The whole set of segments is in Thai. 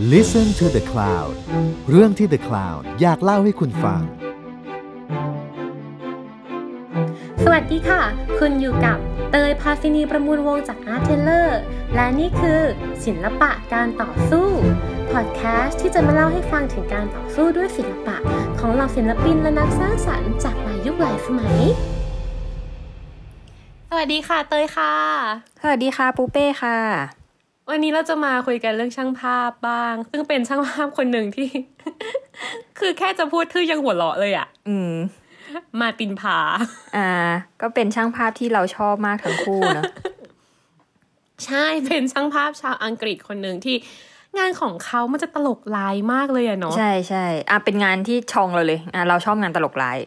Listen to the Cloud เรื่องที่ The Cloud อยากเล่าให้คุณฟัง สวัสดีค่ะ คุณอยู่กับเตยพาซินีประมูลวงจาก Art Taylor และนี่คือศิลปะการต่อสู้ พอดแคสต์ที่จะมาเล่าให้ฟังถึงการต่อสู้ด้วยศิลปะ ของเหล่าศิลปินและนักสร้างสรรค์จากหลายยุคหลายสมัย สวัสดีค่ะเตยค่ะ สวัสดีค่ะปูเป้ค่ะ วันนี้เราจะมาคุยกันเรื่องช่างภาพบ้าง ซึ่งเป็นช่างภาพคนหนึ่งที่ คือแค่จะพูดชื่อยังหัวเราะเลยอะอืม มาตินพาอ่า ก็เป็นช่างภาพที่เราชอบมากทั้งคู่เนอะใช่เป็นช่างภาพชาวอังกฤษคนหนึ่งที่งานของเขามันจะตลกลายมากเลยอะเนาะใช่ใช่อะเป็นงานที่ชองเราเลยอะเราชอบงานตลกร้าย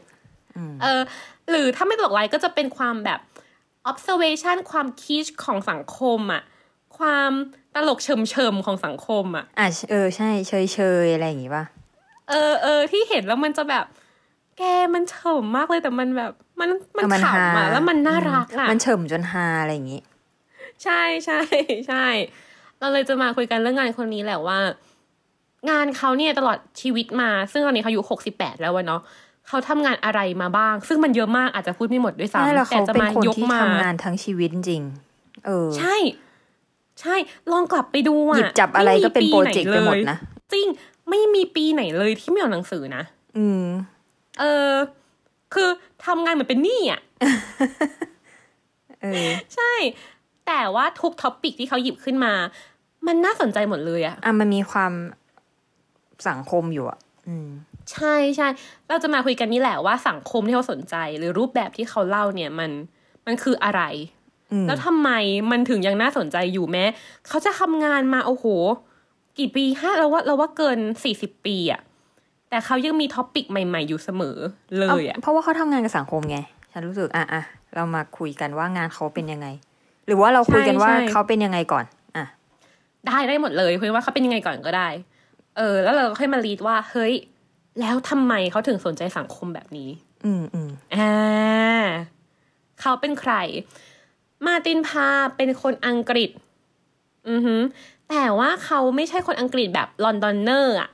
เออ หรือถ้าไม่ตลกลายก็จะเป็นความแบบ observation ความคิดของสังคมอะ ความตลกเฉิมเฉิมๆของสังคมอะอะเออใช่เชยเชยอะไรอย่างงี้ป่ะเออเออที่เห็นแล้วมันจะแบบ แกมันเฉิมมากเลยแต่มันแบบมันมันเออมันขำฮาอะแล้วมันน่ารักอะมันเฉิมจนฮาอะไรอย่างงี้ใช่ใช่ใช่ เราเลยจะมาคุยกันเรื่องงานคนนี้แหละว่า งานเขาเนี่ยตลอดชีวิตมา ซึ่งตอนนี้เขาอายุหกสิบแปดแล้วอะเนาะเขาทำงานอะไรมาบ้าง ซึ่งมันเยอะมากอาจจะพูดไม่หมดด้วยใช่ซ้ำแล้วแต่เขาจะเป็นมาคนยกที่มาทำงานทั้งชีวิตจริง เออ ใช่ ใช่ลองกลับไปดูอะหยิบจับอะไรก็เป็นโปรเจกต์ไปหมดนะจริงไม่มีปีไหนเลยที่ไม่ออกหนังสือนะอืม เออ คือทำงานเหมือนเป็นหนี้อะเออใช่ แต่ว่าทุก topic ที่เขาหยิบขึ้นมา มันน่าสนใจหมดเลยอะอะมันมีความสังคมอยู่อะ อืม ใช่ใช่ เราจะมาคุยกันนี่แหละว่าสังคมที่เขาสนใจ หรือรูปแบบที่เขาเล่าเนี่ยมัน มันคืออะไรอืม แล้วทำไมมันถึงยังน่าสนใจอยู่แม้เขาจะทำงานมาโอ้โห กี่ปีฮะเราว่าเราว่าเกินสี่สิบปีอะแต่เขายังมีท็อปิกใหม่ๆ อยู่เสมอเลยอะเพราะว่าเขาทำงานกับสังคมไง ฉันรู้สึกอะอะเรามาคุยกันว่างานเขาเป็นยังไง หรือว่าเราคุยกันว่าใช่ใช่เขาเป็นยังไงก่อนอะได้ได้หมดเลยคุยว่าเขาเป็นยังไงก่อนก็ได้ เออ แล้วเราก็ค่อยมา read ว่า เฮ้ย แล้วทำไมเขาถึงสนใจสังคมแบบนี้ อืมอืมอ่าเขาเป็นใคร Martin Parr เป็นคนอังกฤษ อือหือแต่ว่าเขาไม่ใช่คนอังกฤษแบบ Londoner อะ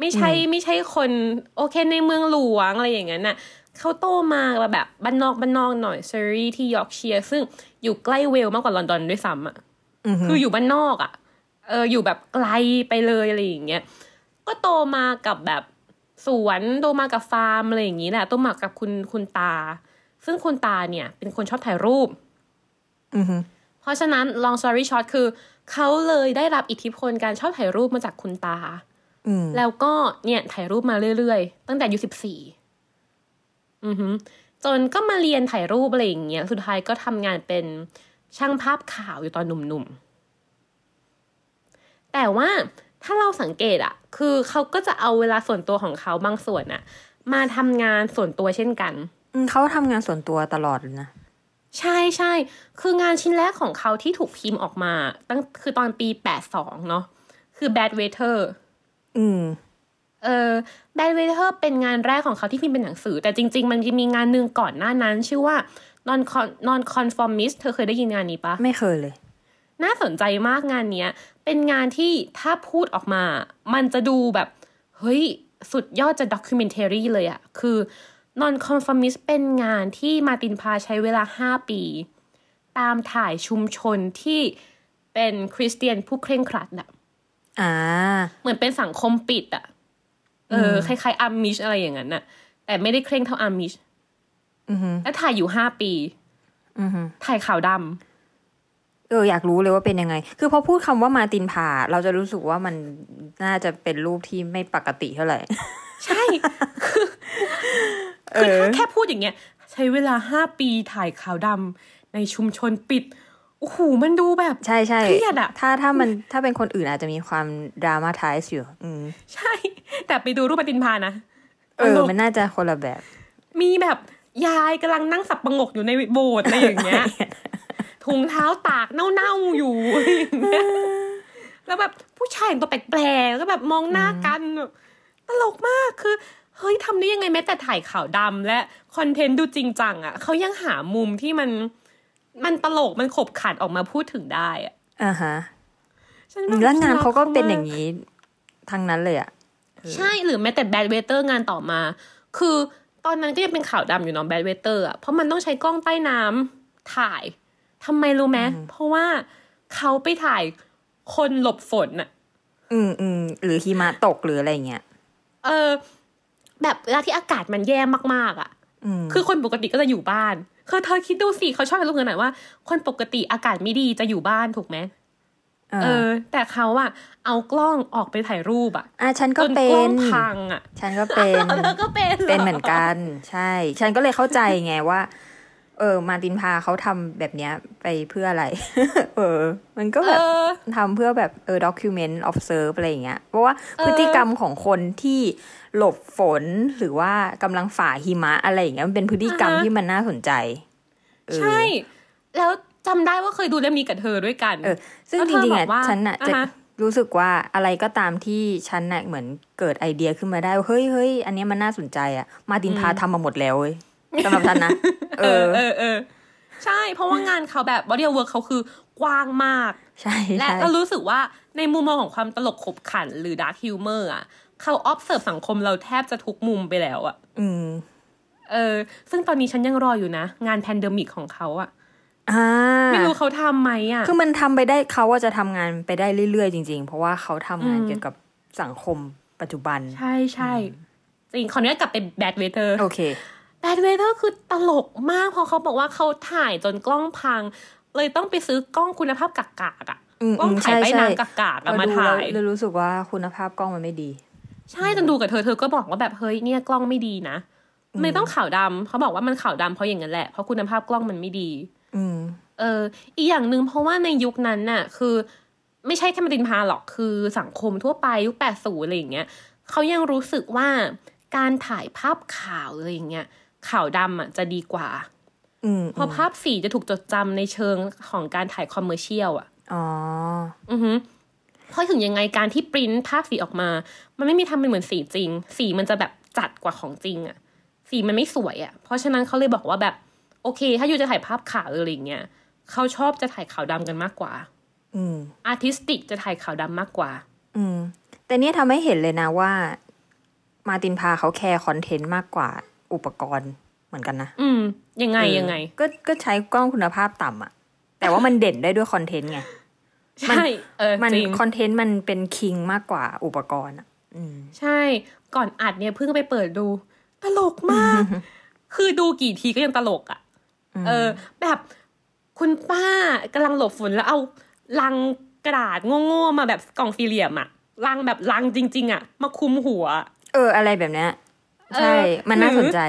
ไม่ใช่ไม่ใช่คนโอเคในเมืองหลวงอะไรอย่างนั้นน่ะเขาโตมาแบบบ้านนอกบ้านนอกหน่อย Surrey ที่ยอร์กเชียร์ซึ่งอยู่ใกล้เวลมากกว่าลอนดอนด้วยซ้ำอะอือหือคืออยู่บ้านนอกอะ่ะเอออยู่แบบไกลไปเลยอะไรอย่างเงี้ยก็โตมากับแบบสวนโตมากับฟาร์มอะไรอย่างงี้แหละโตมากับคุณคุณตา ซึ่งคุณตาเนี่ย เป็นคนชอบถ่ายรูปอือหือ เพราะฉะนั้น long story short คือ เขาเลยได้รับอิทธิพลการชอบถ่ายรูปมาจากคุณตาอืมแล้วก็เนี่ยถ่ายรูปมาเรื่อยๆ ตั้งแต่อายุสิบสี่อือหือจนก็มาเรียนถ่ายรูปอะไรอย่างเงี้ย สุดท้ายก็ทำงานเป็นช่างภาพข่าวอยู่ตอนหนุ่มๆ แต่ว่าถ้าเราสังเกตอะคือเขาก็จะเอาเวลาส่วนตัวของเขาบางส่วนอะมาทำงานส่วนตัวเช่นกันอืมเขาทำงานส่วนตัวตลอดเลยนะ ใช่ใช่คืองานชิ้นแรกของเขาที่ถูกพิมพ์ออกมา ตั้งคือตอนปี82เนาะคือ Bad Waiter อืมเออ Bad Waiter เป็นงานแรกของเขาที่พิมพ์เป็นหนังสือ แต่จริง ๆ มันจะมีงานหนึ่งก่อนหน้านั้น ชื่อว่า non non conformist เธอเคยได้ยินงานนี้ปะไม่เคยเลย น่าสนใจมากงานเนี้ย เป็นงานที่ถ้าพูดออกมา มันจะดูแบบ เฮ้ย สุดยอดจะด็อกิเมนเทอรี่เลยอะคือ non conformist เป็นงานที่มาร์ตินพาใช้เวลา 5 ปี ตามถ่ายชุมชนที่เป็นคริสเตียนผู้เคร่งครัดอะอ่า เหมือนเป็นสังคมปิดอะเออคล้ายๆอามิชอะไรอย่างนั้นน่ะแต่ไม่ได้เคร่งเท่าอามิชอือหือแล้วถ่ายอยู่5ปีอือหือถ่ายขาวดำ เอออยากรู้เลยว่าเป็นยังไง คือพอพูดคำว่ามาร์ตินพาเราจะรู้สึกว่ามันน่าจะเป็นรูปที่ไม่ปกติเท่าไหร่ ใช่คือคือถ้าแค่พูดอย่างเงี้ย ใช้เวลาห้าปีถ่ายขาวดำในชุมชนปิดโอ้โหมันดูแบบ ใช่ใช่เครียดอะถ้าถ้ามันถ้าเป็นคนอื่นอาจจะมีความดราม่าไทส์อยู่อืมใช่ แต่ไปดูรูปปฏินพานะ เออ มันน่าจะคนละแบบ มีแบบยายกำลังนั่งสับประงกอยู่ในโบสถ์อะไรอย่างเงี้ย ถุงเท้าตากเน่าๆอยู่อะไรอย่างเงี้ยแล้วแบบผู้ชายตัวแปลกๆแล้วก็แบบมองหน้ากันแบบตลกมากคือเฮ้ยทำได้ยังไงแม้แต่ถ่ายขาวดำและคอนเทนต์ดูจริงจังอะเขายังหามุมที่มันมันตลกมันขบขันออกมาพูดถึงได้อะอ่าฮะฉันบบแล้วงานรัเขาก็เป็นมอย่างนี้ทั้งนั้นเลยอะใช่หรือแม้แต่ Bad Weather งานต่อมา คือตอนนั้นก็ยังเป็นขาวดำอยู่เนาะ Bad Weather อะเพราะมันต้องใช้กล้องใต้น้ำถ่าย ทำไมรู้ไหมเพราะว่าเขาไปถ่ายคนหลบฝนอะอืมอืมหรือหิมะตกหรืออะไรเงี้ยเออ แบบเวลาที่อากาศมันแย่มากๆอะอืมคือคนปกติก็จะอยู่บ้านคือเธอคิดดูสิเขาชอบให้ลูกเงินหน่อยว่า คนปกติอากาศไม่ดีจะอยู่บ้านถูกไหมเอเอออแต่เขาอะเอากล้องออกไปถ่ายรูปอะอะฉันก็จนเป็กล้องนพังอะฉันก็เป็นเธอก็เป็นรเป็นเหมือนกัน ใช่ ฉันก็เลยเข้าใจไงว่า เออ มาร์ตินพาเขาทำแบบเนี้ยไปเพื่ออะไร เออ มันก็เอแบบอทำเพื่อแบบเออ document observe อะไรอย่างเงี้ย เพราะว่าเออพฤติกรรมของคนที่หลบฝนหรือว่ากำลังฝ่าหิมะอะไรอย่างเงี้ยมันเป็นพฤติกรรมที่มันน่าสนใจเออใช่ แล้วจำได้ว่าเคยดูเล่มนี้กับเธอด้วยกัน เออ ซึ่งแล้วจเธอริงๆบอะอกว่าฉันอะจะอ่าฮะรู้สึกว่าอะไรก็ตามที่ฉันน่ะเหมือนเกิดไอเดียขึ้นมาได้ว่าเฮ้ยเฮ้ยอันเนี้ยมันน่าสนใจอะ มาร์ตินพาทำมาหมดแล้วเว้ย สำหรับฉันนะเอเอออเออเออใช่ เพราะว่างานเขาแบบ body work เขาคือกว้างมาก ใช่ และใช่ก็รู้สึกว่าในมุมมองของความตลกขบขันหรือ dark humor อะเขา observe สังคมเราแทบจะทุกมุมไปแล้วอะ อืม เออ ซึ่งตอนนี้ฉันยังรออยู่นะ งาน pandemic ของเขาอะอ่าไม่รู้เขาทำไหมอะ คือมันทำไปได้เขาว่าจะทำงานไปได้เรื่อยๆ จริง ๆ เพราะว่าเขาทำงานอืมเกี่ยวกับสังคมปัจจุบัน ใช่ใช่จริง ขออนุญาตกลับไป Bad Weather โอเค แบดเวเตอร์คือตลกมากเพราะเขาบอกว่าเขาถ่ายจนกล้องพัง เลยต้องไปซื้อกล้องคุณภาพกากๆอะอืมกล้องอืมถ่ายไปใช่นางใช่กากๆเราอะมาดูถ่ายแล้วเลยรู้สึกว่าคุณภาพกล้องมันไม่ดี ใช่จนดูกับเธอเธอก็บอกว่าแบบเฮ้ยเนี่ยกล้องไม่ดีนะไม่ต้องขาวดำเขาบอกว่ามันขาวดำเพราะอย่างนั้นแหละเพราะคุณภาพกล้องมันไม่ดี อืม เออ อีกอย่างหนึ่งเพราะว่าในยุคนั้นน่ะ คือ ไม่ใช่แค่มารินพาหรอกคือสังคมทั่วไปยุคแปดศูนย์อะไรอย่างเงี้ยเขายังรู้สึกว่าการถ่ายภาพข่าวอะไรอย่างเงี้ย ขาวดำอะจะดีกว่าอืมเพราะภาพสีจะถูกจดจำในเชิงของการถ่ายคอมเมอร์เชียลอะอ๋ออือฮึเพราะถึงยังไงการที่ปริ้นภาพสีออกมา มันไม่มีทำเป็นเหมือนสีจริง สีมันจะแบบจัดกว่าของจริง อะ สีมันไม่สวยอะ เพราะฉะนั้นเขาเลยบอกว่าแบบ โอเค ถ้าอยู่จะถ่ายภาพขาวหรืออะไรอย่างเงี้ยเขาชอบจะถ่ายขาวดำกันมากกว่า อืม artistic จะถ่ายขาวดำมากกว่า อืม แต่เนี่ยทำให้เห็นเลยนะว่า Martin Parr เขาแคร์คอนเทนต์มากกว่า อุปกรณ์เหมือนกันนะ อืม ยังไงเออยังไง ก็ก็ใช้กล้องคุณภาพต่ำอะแต่ว่ามันเด่นได้ด้วยคอนเทนต์ไงใช่เออมันจริงคอนเทนต์มันเป็น king มากกว่าอุปกรณ์อะอืมใช่ก่อนอัดเนี่ยเพิ่งไปเปิดดู ตลกมาก คือดูกี่ทีก็ยังตลกอะ เออ แบบคุณป้ากำลังหลบฝนแล้วเอาลังกระดาษโง่ๆมาแบบกล่องสี่เหลี่ยมอะลังแบบลังจริง ๆอะมาคุมหัว เออ อะไรแบบเนี้ย ใช่เออมันน่าหรือสนใจ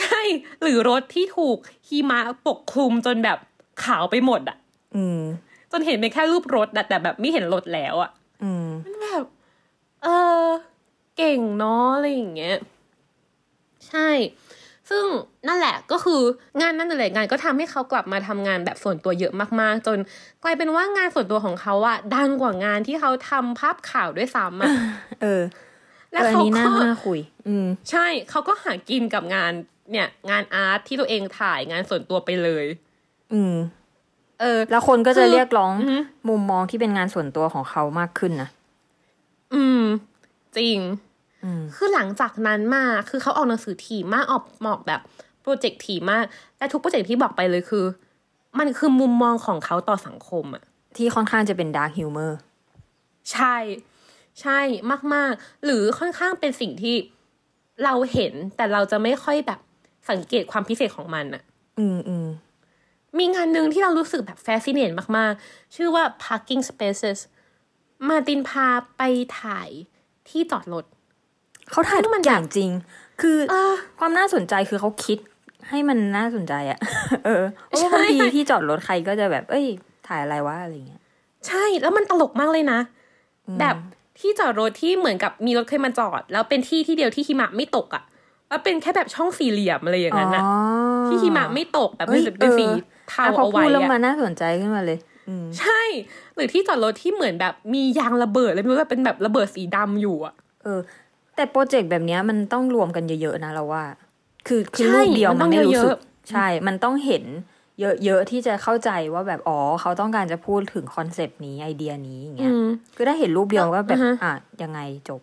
ใช่ หรือรถที่ถูกหิมะปกคลุมจนแบบขาวไปหมดอะอืม จนเห็นเป็นแค่รูปรถอะแต่แบบไม่เห็นรถแล้วอะอืม มันแบบ เออ เก่งเนาะอะไรอย่างเงี้ย ใช่ ซึ่งนั่นแหละก็คืองานนั่นเลยงานก็ทำให้เขากลับมาทำงานแบบส่วนตัวเยอะมากๆ จนกลายเป็นว่างานส่วนตัวของเขาอะดังกว่างานที่เขาทำภาพข่าวด้วยซ้ำอะเออ และเอออันเขานี้น่าก็น่าคุย อืมใช่เขาก็หากินกับงานเนี่ย งานอาร์ตที่ตัวเองถ่ายงานส่วนตัวไปเลย อืม เออ แล้วคนก็จะคือเรียกร้องอือฮึมุมมองที่เป็นงานส่วนตัวของเขามากขึ้นนะอืม จริงอืมคือหลังจากนั้นมาคือเขาออกหนังสือถี่มากออกหมอกแบบโปรเจกต์ถี่มาก และทุกโปรเจกต์ที่บอกไปเลยคือ มันคือมุมมองของเขาต่อสังคมอะที่ค่อนข้างจะเป็นดาร์ h ฮิวเมอร์ใช่ ใช่มาก ๆ หรือค่อนข้างเป็นสิ่งที่เราเห็นแต่เราจะไม่ค่อยแบบสังเกตความพิเศษของมันอะอืมอืมมีงานหนึ่งที่เรารู้สึกแบบ fascinateมาก ๆ ชื่อว่า parking spaces มาตินพาไปถ่ายที่จอดรถเขาถ่ายซึ่ทุงมักนอย่างจริง คือเออความน่าสนใจคือเขาคิดให้มันน่าสนใจอะเออเพราะว่าใช่บางทีที่จอดรถใครก็จะแบบ เอ้ย ถ่ายอะไรวะอะไรเงี้ย ใช่แล้วมันตลกมากเลยนะ แบบ ที่จอดรถที่เหมือนกับมีรถเคยมาจอด แล้วเป็นที่ที่เดียวที่หิมะไม่ตกอะ่ะแล้วเป็นแค่แบบช่องสี่เหลี่ยมอะไรอย่างนั้นนะอ๋อที่หิมะไม่ตกแบบเอ้เป็นยเป็นสีเออเทาอะพอเอาพูไว้ดแล้วอะมันน่าสนใจขึ้นมาเลยอืมใช่ หรือที่จอดรถที่เหมือนแบบมียางระเบิดเลยไม่รู้ว่าเป็นแบบระเบิดสีดำอยู่อะเออ แต่โปรเจกต์แบบเนี้ยมันต้องรวมกันเยอะๆนะเราว่า คือคือใช่รูปเดียวมันต้มัอนงไม่รู้สึเยกอะใช่ มันต้องเห็น เยอะๆที่จะเข้าใจว่าแบบอ๋อเขาต้องการจะพูดถึงคอนเซปต์นี้ไอเดียนี้อย่างเงี้อืยมคือถ้าเห็นรูปเดียวก็แบบอ่าฮะอะยังไงจบ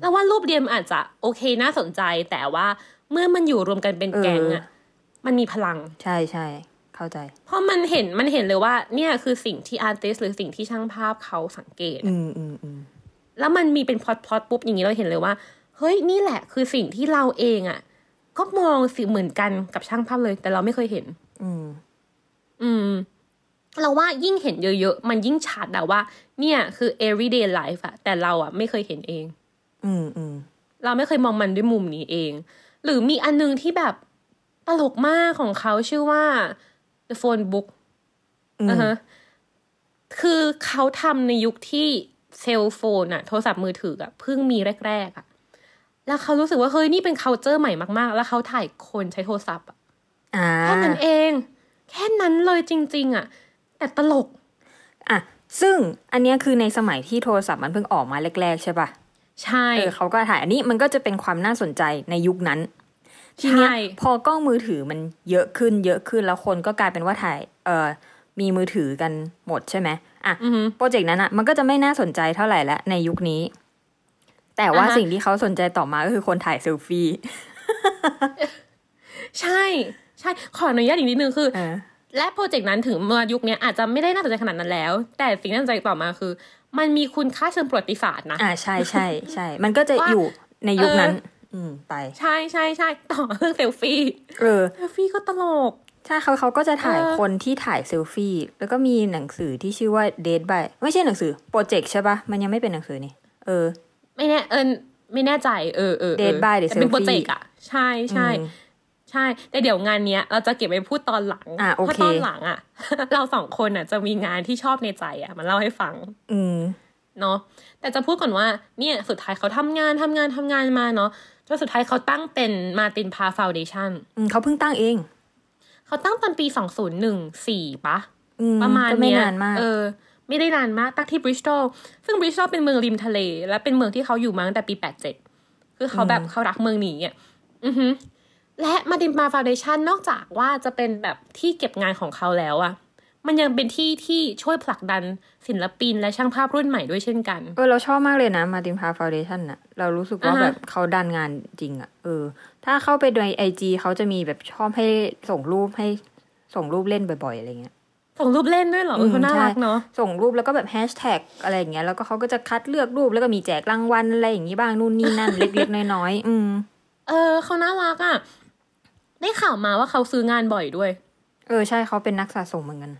แล้วว่ารูปเดียมนอาจจะโอเคน่าสนใจ แต่ว่าเมื่อมันอยู่รวมกันเป็นแก๊งเอออะมันมีพลัง ใช่ใช่เข้าใจ เพราะมันเห็นมันเห็นเลยว่า เนี่ยคือสิ่งที่อาร์ติสหรือสิ่งที่ช่างภาพเขาสังเกต อืมอืมอืมแล้วมันมีเป็นพล็อตพล็อตปุ๊บอย่างนี้เราเห็นเลยว่าเฮ้ยนี่แหละคือสิ่งที่เราเองอะก็มองสิเหมือนกันกับช่างภาพเลย แต่เราไม่เคยเห็น อืม อืม เราว่ายิ่งเห็นเยอะๆ มันยิ่งชัดอะว่า เนี่ย คือ everyday life อะแต่เราอะไม่เคยเห็นเอง อืมอืมเราไม่เคยมองมันด้วยมุมนี้เอง หรือมีอันนึงที่แบบตลกมากของเขาชื่อว่า The Phone Book อืมอ่าฮะคือเขาทำในยุคที่เซลโฟนอะโทรศัพท์มือถืออะเพิ่งมีแรกๆอะแล้วเขารู้สึกว่าเฮ้ยนี่เป็น c u เจอร์ใหม่มากๆ แล้วเขาถ่ายคนใช้โทรศัพท์อะอ่า แค่นั้นเอง แค่นั้นเลยจริง ๆอะแต่ตลก อะ ซึ่งอันเนี้ยคือในสมัยที่โทรศัพท์มันเพิ่งออกมาแรก ๆ ใช่ปะใช่เออเขาก็ถ่ายอันนี้มันก็จะเป็นความน่าสนใจในยุคนั้นทีเนี้ยใช่พอกล้องมือถือมันเยอะขึ้น เยอะขึ้นแล้วคนก็กลายเป็นว่าถ่ายเออมีมือถือกันหมดใช่ไหมอะอือหือโปรเจกต์นั้นอะมันก็จะไม่น่าสนใจเท่าไหร่แล้วในยุคนี้ แต่ว่าอ่าฮะสิ่งที่เขาสนใจต่อมาก็คือคนถ่ายเซลฟี่ใช่ ใช่ขออนุญาตอีกนิดนึงคือเออและโปรเจกต์นั้นถึงเมื่อยุคนี้อาจจะไม่ได้น่าสนใจขนาดนั้นแล้ว แต่สิ่งที่น่าสนใจต่อมาคือ มันมีคุณค่าเชิงประวัติศาสตร์นะอ่าใช่ใช่ใช่มันก็จะว่าอยู่ในยุคนั้นเอออืมไป ใช่ใช่ใช่ต่อเรื่องเซลฟี่เออเซลฟี่ก็ตลกใช่เขาเขาก็จะถ่ายเออคนที่ถ่ายเซลฟี่ แล้วก็มีหนังสือที่ชื่อว่า Date by ไม่ใช่หนังสือโปรเจกต์ใช่ปะมันยังไม่เป็นหนังสือนี่เออ ไม่แน่เออไม่แน่ใจเออเออเออ Dead by the แต่เป็น selfie โปรเจกต์อะใช่ใช่อืม ใช่ แต่เดี๋ยวงานเนี้ยเราจะเก็บไว้พูดตอนหลังอะโอเคเพราะตอนหลังอะ เราสองคนอะจะมีงานที่ชอบในใจอะมาเล่าให้ฟัง อืมเนาะแต่จะพูดก่อนว่าเนี่ยสุดท้ายเขาทำงานทำงานทำงานมาเนาะจนสุดท้ายเขาตั้งเป็นมาตินพาฟาวเดชันอืมเขาเพิ่งตั้งเอง เขาตั้งตอนปีสองศูนย์หนึ่งสี่ปะอืมประมาณก็ไม่เนี้ยนานมากเออ ไม่ได้นานมากตั้งที่บริสตอลซึ่งบริสตอลเป็นเมืองริมทะเล และเป็นเมืองที่เขาอยู่มาตั้งแต่ปีแปดเจ็ดคือเขาแบบเขารักเมืองนี้อะอือฮึ และ Martin Parr Foundation นอกจากว่าจะเป็นแบบที่เก็บงานของเขาแล้วอะมันยังเป็นที่ที่ช่วยผลักดันศิลปินและช่างภาพรุ่นใหม่ด้วยเช่นกันเออเราชอบมากเลยนะ Martin Parr Foundation น่ะเรารู้สึกว่าอ่าฮะแบบเขาดันงานจริงอะเออ ถ้าเข้าไปใน IG เขาจะมีแบบชอบให้ส่งรูปให้ส่งรูปเล่นบ่อยๆอะไรเงี้ยส่งรูปเล่นด้วยเหรอเออเขาน่ารักเนาะส่งรูปแล้วก็แบบแฮชแท็กอะไรอย่างเงี้ยแล้วก็เขาก็จะคัดเลือกรูปแล้วก็มีแจกรางวัลอะไรอย่างงี้บ้างนู่นนี่นั่นเล็กๆน้อยๆอืมเออเขาน่ารักอะ ได้ข่าวมาว่าเขาซื้องานบ่อยด้วย เออใช่เขาเป็นนักสะสมเหมือนกัน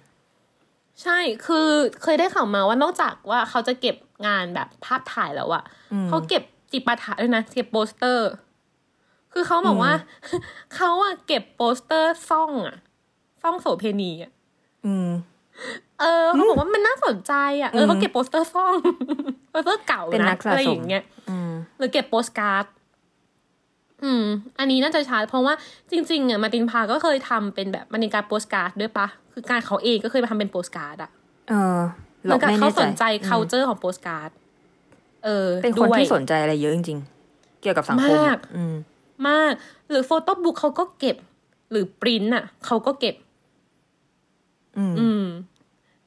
ใช่คือเคยได้ข่าวมาว่านอกจากว่าเขาจะเก็บงานแบบภาพถ่ายแล้วอะอืมเขาเก็บจิปาถะด้วยนะเก็บโปสเตอร์ คือเขาบอกว่าเขาอะเก็บโปสเตอร์ซ่องอะซ่องโสเพณีอะอืมเออเขาบอกว่ามันน่าสนใจอะเออมเขาเก็บโปสเตอร์ซ่องโปสเตอร์เก่าเป็นนันะกสะสมอะไรอย่างเงี้ยอืมหรือเก็บโปสการ์ด อืม อันนี้น่าจะชัดเพราะว่าจริงๆอะ Martin Parr ก็เคยทำเป็นแบบมันเป็นการโปสการ์ดด้วยปะ คือการเขาเองก็เคยมาทำเป็นโปสการ์ดอะเออเหมือนกับไม่เขาแน่าสนใจอืม culture ของโปสการ์ด เออ เป็นคนด้วยที่สนใจอะไรเยอะจริงๆ เกี่ยวกับสังคมมากอืมมาก หรือ photobook เขาก็เก็บ หรือปริ้นอะ เขาก็เก็บ อืมอืม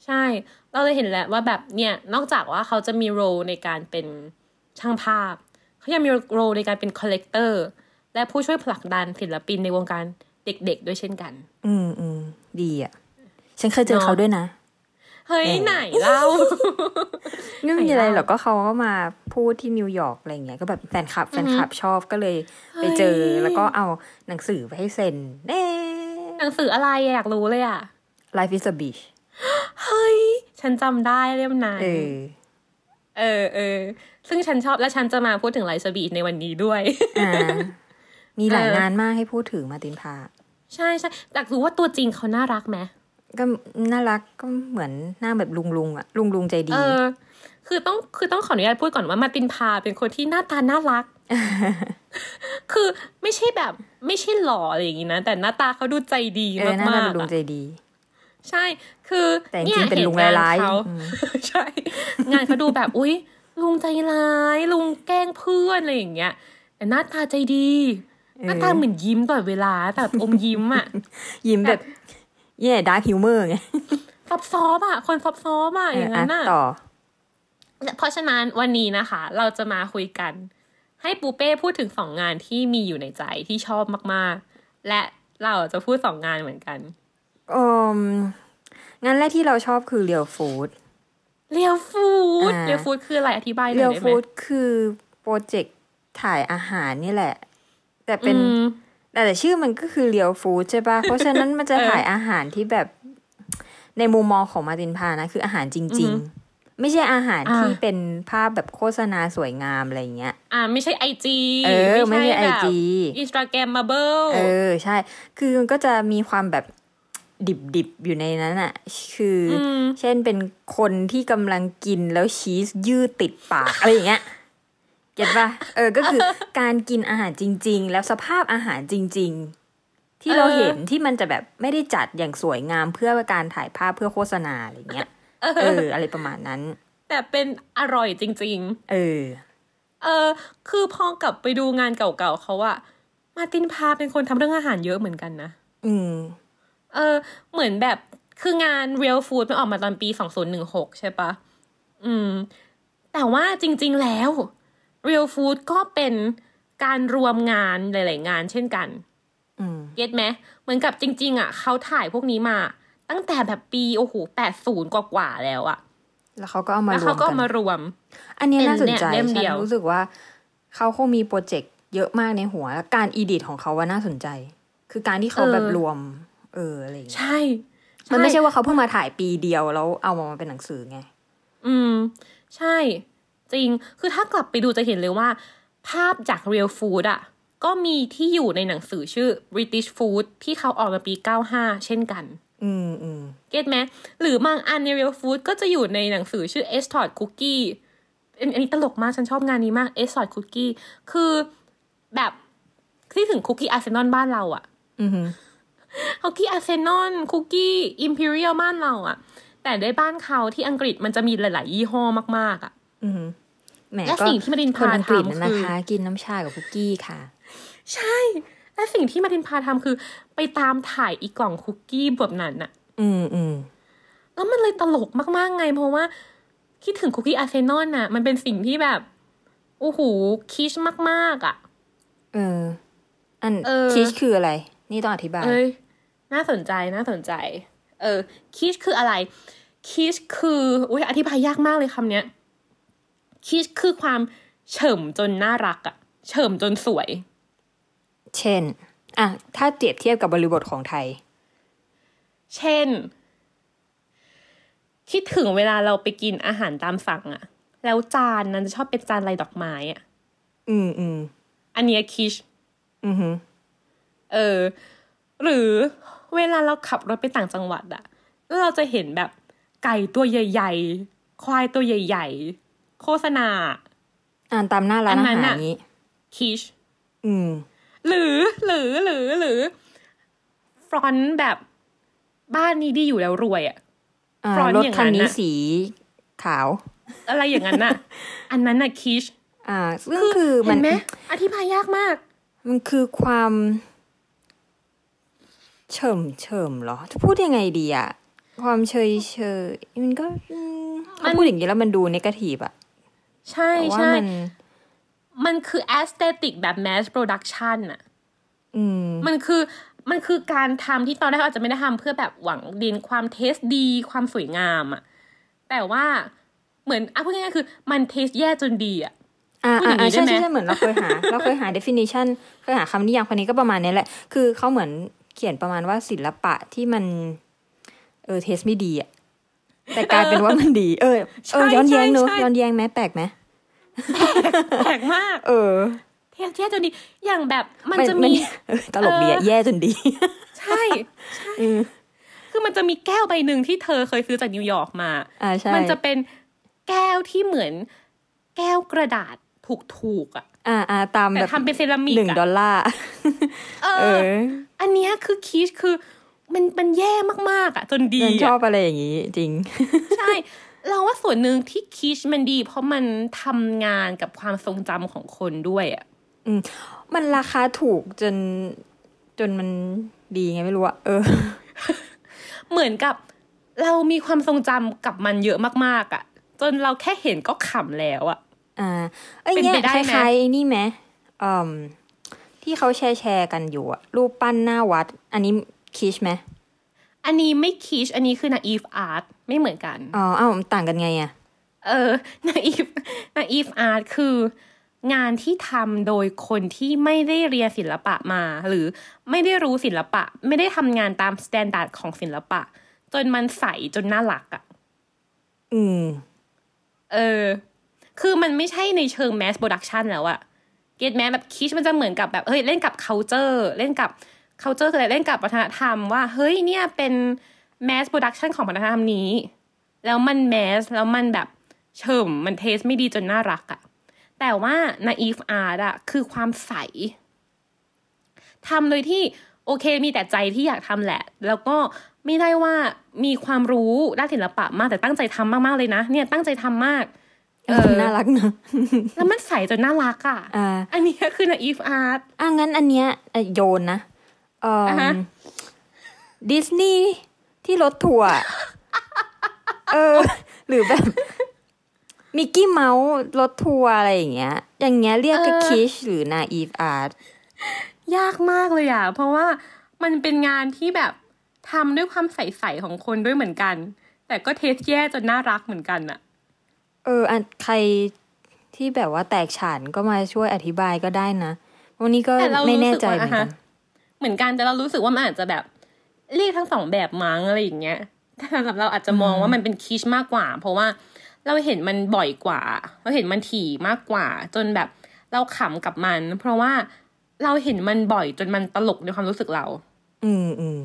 ใช่ เราเลยเห็นแหละว่าแบบเนี่ย นอกจากว่าเขาจะมี role ในการเป็นช่างภาพ เขายังมี role ในการเป็น collector และผู้ช่วยผลักดันศิลปินในวงการเด็กๆด้วยเช่นกัน อืมอืมดีอะ ฉันเคยเจอเนอะเขาด้วยนะ เฮ้ยเออไหนเล่าไม่มีอะไรไหนเล่าหรอกก็เขาก็มาพูดที่นิวยอร์กอะไรเงี้ยก็แบบแฟนคลับแฟนคลับชอบก็เลยไปเจอเฮ้ยแล้วก็เอาหนังสือไปให้เซ็นเน่หนังสืออะไรอะอยากรู้เลยอะ Life is a beach เฮ้ย ฉันจำได้เล่มนั้นเออ เออเออ ซึ่งฉันชอบและฉันจะมาพูดถึง Life is a Beach ในวันนี้ด้วยอ่ามีหลายเอองานมากให้พูดถึง Martin Parr ใช่ใช่อยากรู้ว่าตัวจริงเขาน่ารักไหมก็น่ารักก็เหมือนหน้าแบบลุงลุงๆอะลุงลุงใจดี เออ คือต้องคือต้องขออนุญาตพูดก่อนว่ามาร์ตินพาเป็นคนที่หน้าตาน่ารัก คือไม่ใช่แบบไม่ใช่หล่ออะไรอย่างงี้นะ แต่หน้าตาเขาดูใจดีเออหน้ามาตากเป็นๆลุงอะใจดี ใช่ คือแต่จริงๆเนี่ยเป็นลุงหตุกร้ายๆเขาอืมใช่ งานเขาดูแบบอุ้ย ลุงใจร้าย ลุงแกล้งเพื่อนอะไรอย่างเงี้ยแต่หน้าตาใจดี หน้าตาเหมือนยิ้มตลอดเวลาแต่อมยิ้มอะ ยิ้มแบบแย่ดาร์คฮิวเมอร์ไงซอบซอบๆอะคนซอบซอบๆอะอย่างนั้นเอออะอะต่อเพราะฉะนั้นวันนี้นะคะ เราจะมาคุยกัน ให้ปูเป้พูดถึงสองงานที่มีอยู่ในใจที่ชอบมากๆ และเราจะพูดสองงานเหมือนกันอืมงานแรกที่เราชอบคือเรียวฟู้ด เรียวฟูอ่า Real Food คืออะไรอธิบายหน่อยได้ไหม Real Food คือโปรเจกต์ถ่ายอาหารนี่แหละ แต่เป็นอืมแต่แต่ชื่อมันก็คือ Real Food ใช่ปะเพราะฉะนั้นมันจะเออถ่ายอาหารที่แบบในมุมมองของ Martin Parr นะ คืออาหารจริงอืองฮึๆไม่ใช่อาหารอ่าที่เป็นภาพแบบโฆษณาสวยงามอะไรเงี้ย อ่า ไม่ใช่ IG เออ ไม่ใช่ IG Instagrammable เออ ใช่ คือมันก็จะมีความแบบ ดิบๆ อยู่ในนั้นอะคืออมเช่นเป็นคนที่กำลังกินแล้วชีสยืดติดปาก อะไรอย่างเงี้ยเก็ตป่ะเออก็คือการกินอาหารจริง ๆ แล้วสภาพอาหารจริง ๆ ที่เราเห็นที่มันจะแบบไม่ได้จัดอย่างสวยงามเพื่อการถ่ายภาพเพื่อโฆษณาอะไรเงี้ยเออ อะไรประมาณนั้น แต่เป็นอร่อยจริงเออๆเออ คือพอกลับไปดูงานเก่าๆเขาอะมาร์ตินพาเป็นคนทำเรื่องอาหารเยอะเหมือนกันนะ อืม เออเหมือนแบบคืองาน Real Food มันออกมาตอนปี 2016 ใช่ปะอืม แต่ว่าจริง ๆ แล้ว Real Food ก็เป็นการรวมงานหลาย ๆ งานเช่นกันอืมเก็ตไหมเหมือนกับจริง ๆ อะ เขาถ่ายพวกนี้มา ตั้งแต่แบบปีโอ้โห80กว่าๆแล้วอะแล้วเขาก็เอามาแล้วรวเขามก็กัเอานมารวม อันเนี้ยน่าสนใจเป็นเนี่ยเล่มเดีฉัยวนรู้สึกว่าเขาคงมีโปรเจกต์เยอะมากในหัว แล้วการอีดิทของเขาว่าน่าสนใจ คือการที่เขาเออแบบรวม เอออะไรอย่างเงี้ยใช่ มันไม่ใช่ว่าเขาเพิ่งมาถ่ายปีเดียวแล้วเอามาเป็นหนังสือไง อืม ใช่ จริงคือถ้ากลับไปดูจะเห็นเลยว่า ภาพจาก Real Food อะ ก็มีที่อยู่ในหนังสือชื่อ British Food ที่เขาออกมาปี 95 เช่นกัน อืมอืมget ไหมหรือบางอันใน Real Food ก็จะอยู่ในหนังสือชื่อ e s t o d Cookie อันอันนี้ตลกมาก ฉันชอบงานนี้มาก e s t o d Cookie คือแบบคิดถึงคุกกี้อาร์เซนอลบ้านเราอะอื มคุกกี้อาร์เซนอลคุกกี้อิมพีเรียลบ้านเราอะแต่ในบ้านเขาที่อังกฤษมันจะมีหลาย ๆ ยี่ห้อมาก ๆอะอืมแหมและก็สิ่งที่มารินคพานอังกฤษทำนะคือคะกินน้ำชากับคุกกี้ค่ะ ใช่ และสิ่งที่มารินพาทำคือ ไปตามถ่ายอีกกล่องคุกกี้แบบนั้นอะอืมอืมแล้วมันเลยตลกมาก ๆ ไง เพราะว่า คิดถึงคุกกี้อาร์เซนอลน่ะ มันเป็นสิ่งที่แบบโอ้โหคิชมาก ๆ อะ เออ อันเออคิชคืออะไร นี่ต้องอธิบาย เอ้ย น่าสนใจ น่าสนใจ เออ คิชคืออะไร คิชคือ อุ้ยอธิบายยากมากเลยคำเนี้ย คิชคือความเฉมจนน่ารักอะเฉมจนสวย เช่น อะ ถ้าเปรียบเทียบกับบริบทของไทย เช่น คิดถึงเวลาเราไปกินอาหารตามสั่งอะแล้วจานนั้นจะชอบเป็นจานลายดอกไม้อะอืมอืมอันเนี้ยคิช อืมฮึ เออ หรือเวลาเราขับรถไปต่างจังหวัดอะแล้วเราจะเห็นแบบไก่ตัวใหญ่ ๆ ควายตัวใหญ่ ๆ โฆษณา อ่านตามหน้าร้านอัอานนั้นหารน่ะนี้คิชอืม หรือหรือหรือหรือฟรอนต์แบบบ้านนี้ดีอยู่แล้วรวยอะอ่าฟรอนต์รถอย่างคันนั้นนี้น่ะสีขาว อะไรอย่างนั้นน่ะอันนั้นน่ะคิชอ่าซึ่งคือมัเห็นนไหมอธิบายยากมาก มันคือความ เฉิ่มเฉิ่มเหรอ จะพูดยังไงดีอะความเฉิ่มเฉิ่มมันก็อืมมันถ้าพูดอย่างนี้แล้วมันดู negative อะใช่แต่ว่าใช่มันมันคือ aesthetic แบบ mass production อะอืมมันคือมันคือการทำที่ตอนแรกอาจจะไม่ได้ทำเพื่อแบบหวังความ taste ดี ความสวยงามอะแต่ว่าเหมือนอะพูดง่ายๆคือมัน taste แย่จนดีอะอ่าพูดอย่างนี้อ่าใช่ได้ไหมใช่ใช่เหมือนเราเคยหา เราเคยหา definition เคยหาคำนิยามคำนี้ก็ประมาณนี้แหละ คือเขาเหมือนเขียนประมาณว่าศิลปะที่มัน เออ taste ไม่ดีอะแต่กลายเป็นว่ามันดี เออเออย้อนแย้งเนอะย้อนแย้งไหมแปลกไหมแปลกมาก เออ taste แย่จนดี อย่างแบบมันจะมีเออตลกดีอะแย่จนดี ใช่ใช่คือมันจะมีแก้วใบหนึ่งที่เธอเคยซื้อจากนิวยอร์กมาอ่าใช่มันจะเป็นแก้วที่เหมือนแก้วกระดาษถูกๆอะ อ่าอ่าตามแต่แบบทำเป็นเซรามิกหนึ่งอะดอลลาร์เอเออออันเนี้ยคือคีชคือมันมันแย่มากๆอะ จนดีฉันชอะอบอะไรอย่างนี้ จริง ใช่ เราว่าส่วนหนึ่งที่คีชมันดี เพราะมันทำงานกับความทรงจำของคนด้วยอะมันราคาถูกจนจนมันดีไงไม่รู้อะเออ เหมือนกับเรามีความทรงจำกับมันเยอะมากๆอะ่ะ จนเราแค่เห็นก็ขำแล้วอะ่ะ อ่าเอ้ยเป็นเนี่ยไปได้คไหมล้ายๆนี่ไหมอืมที่เขาแชร์แชร์กันอยู่อะรูปปั้นหน้าวัด อันนี้คิชไหมอันนี้ไม่คิชอันนี้คือ naive art ไม่เหมือนกันอ๋ออ้าวมันต่างกันไงอะเออ naive naive art คืองานที่ทำโดยคนที่ไม่ได้เรียนศิลปะมา หรือไม่ได้รู้ศิลปะ ไม่ได้ทำงานตาม standard ของศิลปะ จนมันใสจนน่ารักอะ่ะ อืม เออ คือมันไม่ใช่ในเชิง mass production แล้วอะ get ไหมแบบ kitsch มันจะเหมือนกับแบบเฮ้ยเล่นกับ culture เล่นกับ culture คืออะไรเล่นกับวัฒนธรรมว่าเฮ้ยเนี่ยเป็น mass production ของวัฒนธรรมนี้ แล้วมัน mass แล้วมันแบบเฉิ่มมัน taste ไม่ดีจนน่ารักอะแต่ว่า naive art อะคือความใสทำโดยที่โอเคมีแต่ใจที่อยากทำแหละ แล้วก็ไม่ได้ว่ามีความรู้ด้านศิลปะมากแต่ตั้งใจทำมากๆเลยนะ เนี่ยตั้งใจทำมาก น่ารักเนอะแล้วมันใสจนน่ารักอะอ่าอันนี้คือ naive art อะงั้นอันเนี้ยอะโยนนะเอออ่าฮะดิสนีย์ที่รถทัวร์อะเออ หรือแบบมิกกี้เมาส์รถทัวร์อะไรอย่างเงี้ย อย่างเงี้ยเรียกก็ kitsch หรือ naive artยากมากเลยอะ เพราะว่ามันเป็นงานที่แบบทำด้วยความใสๆของคนด้วยเหมือนกัน แต่ก็ taste แย่จนน่ารักเหมือนกันอะ เอออันใครที่แบบว่าแตกฉานก็มาช่วยอธิบายก็ได้นะวันนี้ก็แต่เราไม่รู้แน่สึกใจว่าเหมือนกันอะฮะเหมือนกันแต่เรารู้สึกว่ามันอาจจะแบบ เรียกทั้งสองแบบมั้งอะไรอย่างเงี้ยแต่สำหรับเราอาจจะมองว่ามันเป็นคิชมากกว่า เพราะว่าเราเห็นมันบ่อยกว่า เราเห็นมันถี่มากกว่า จนแบบเราขำกับมัน เพราะว่าเราเห็นมันบ่อยจนมันตลกในความรู้สึกเรา อืมอืม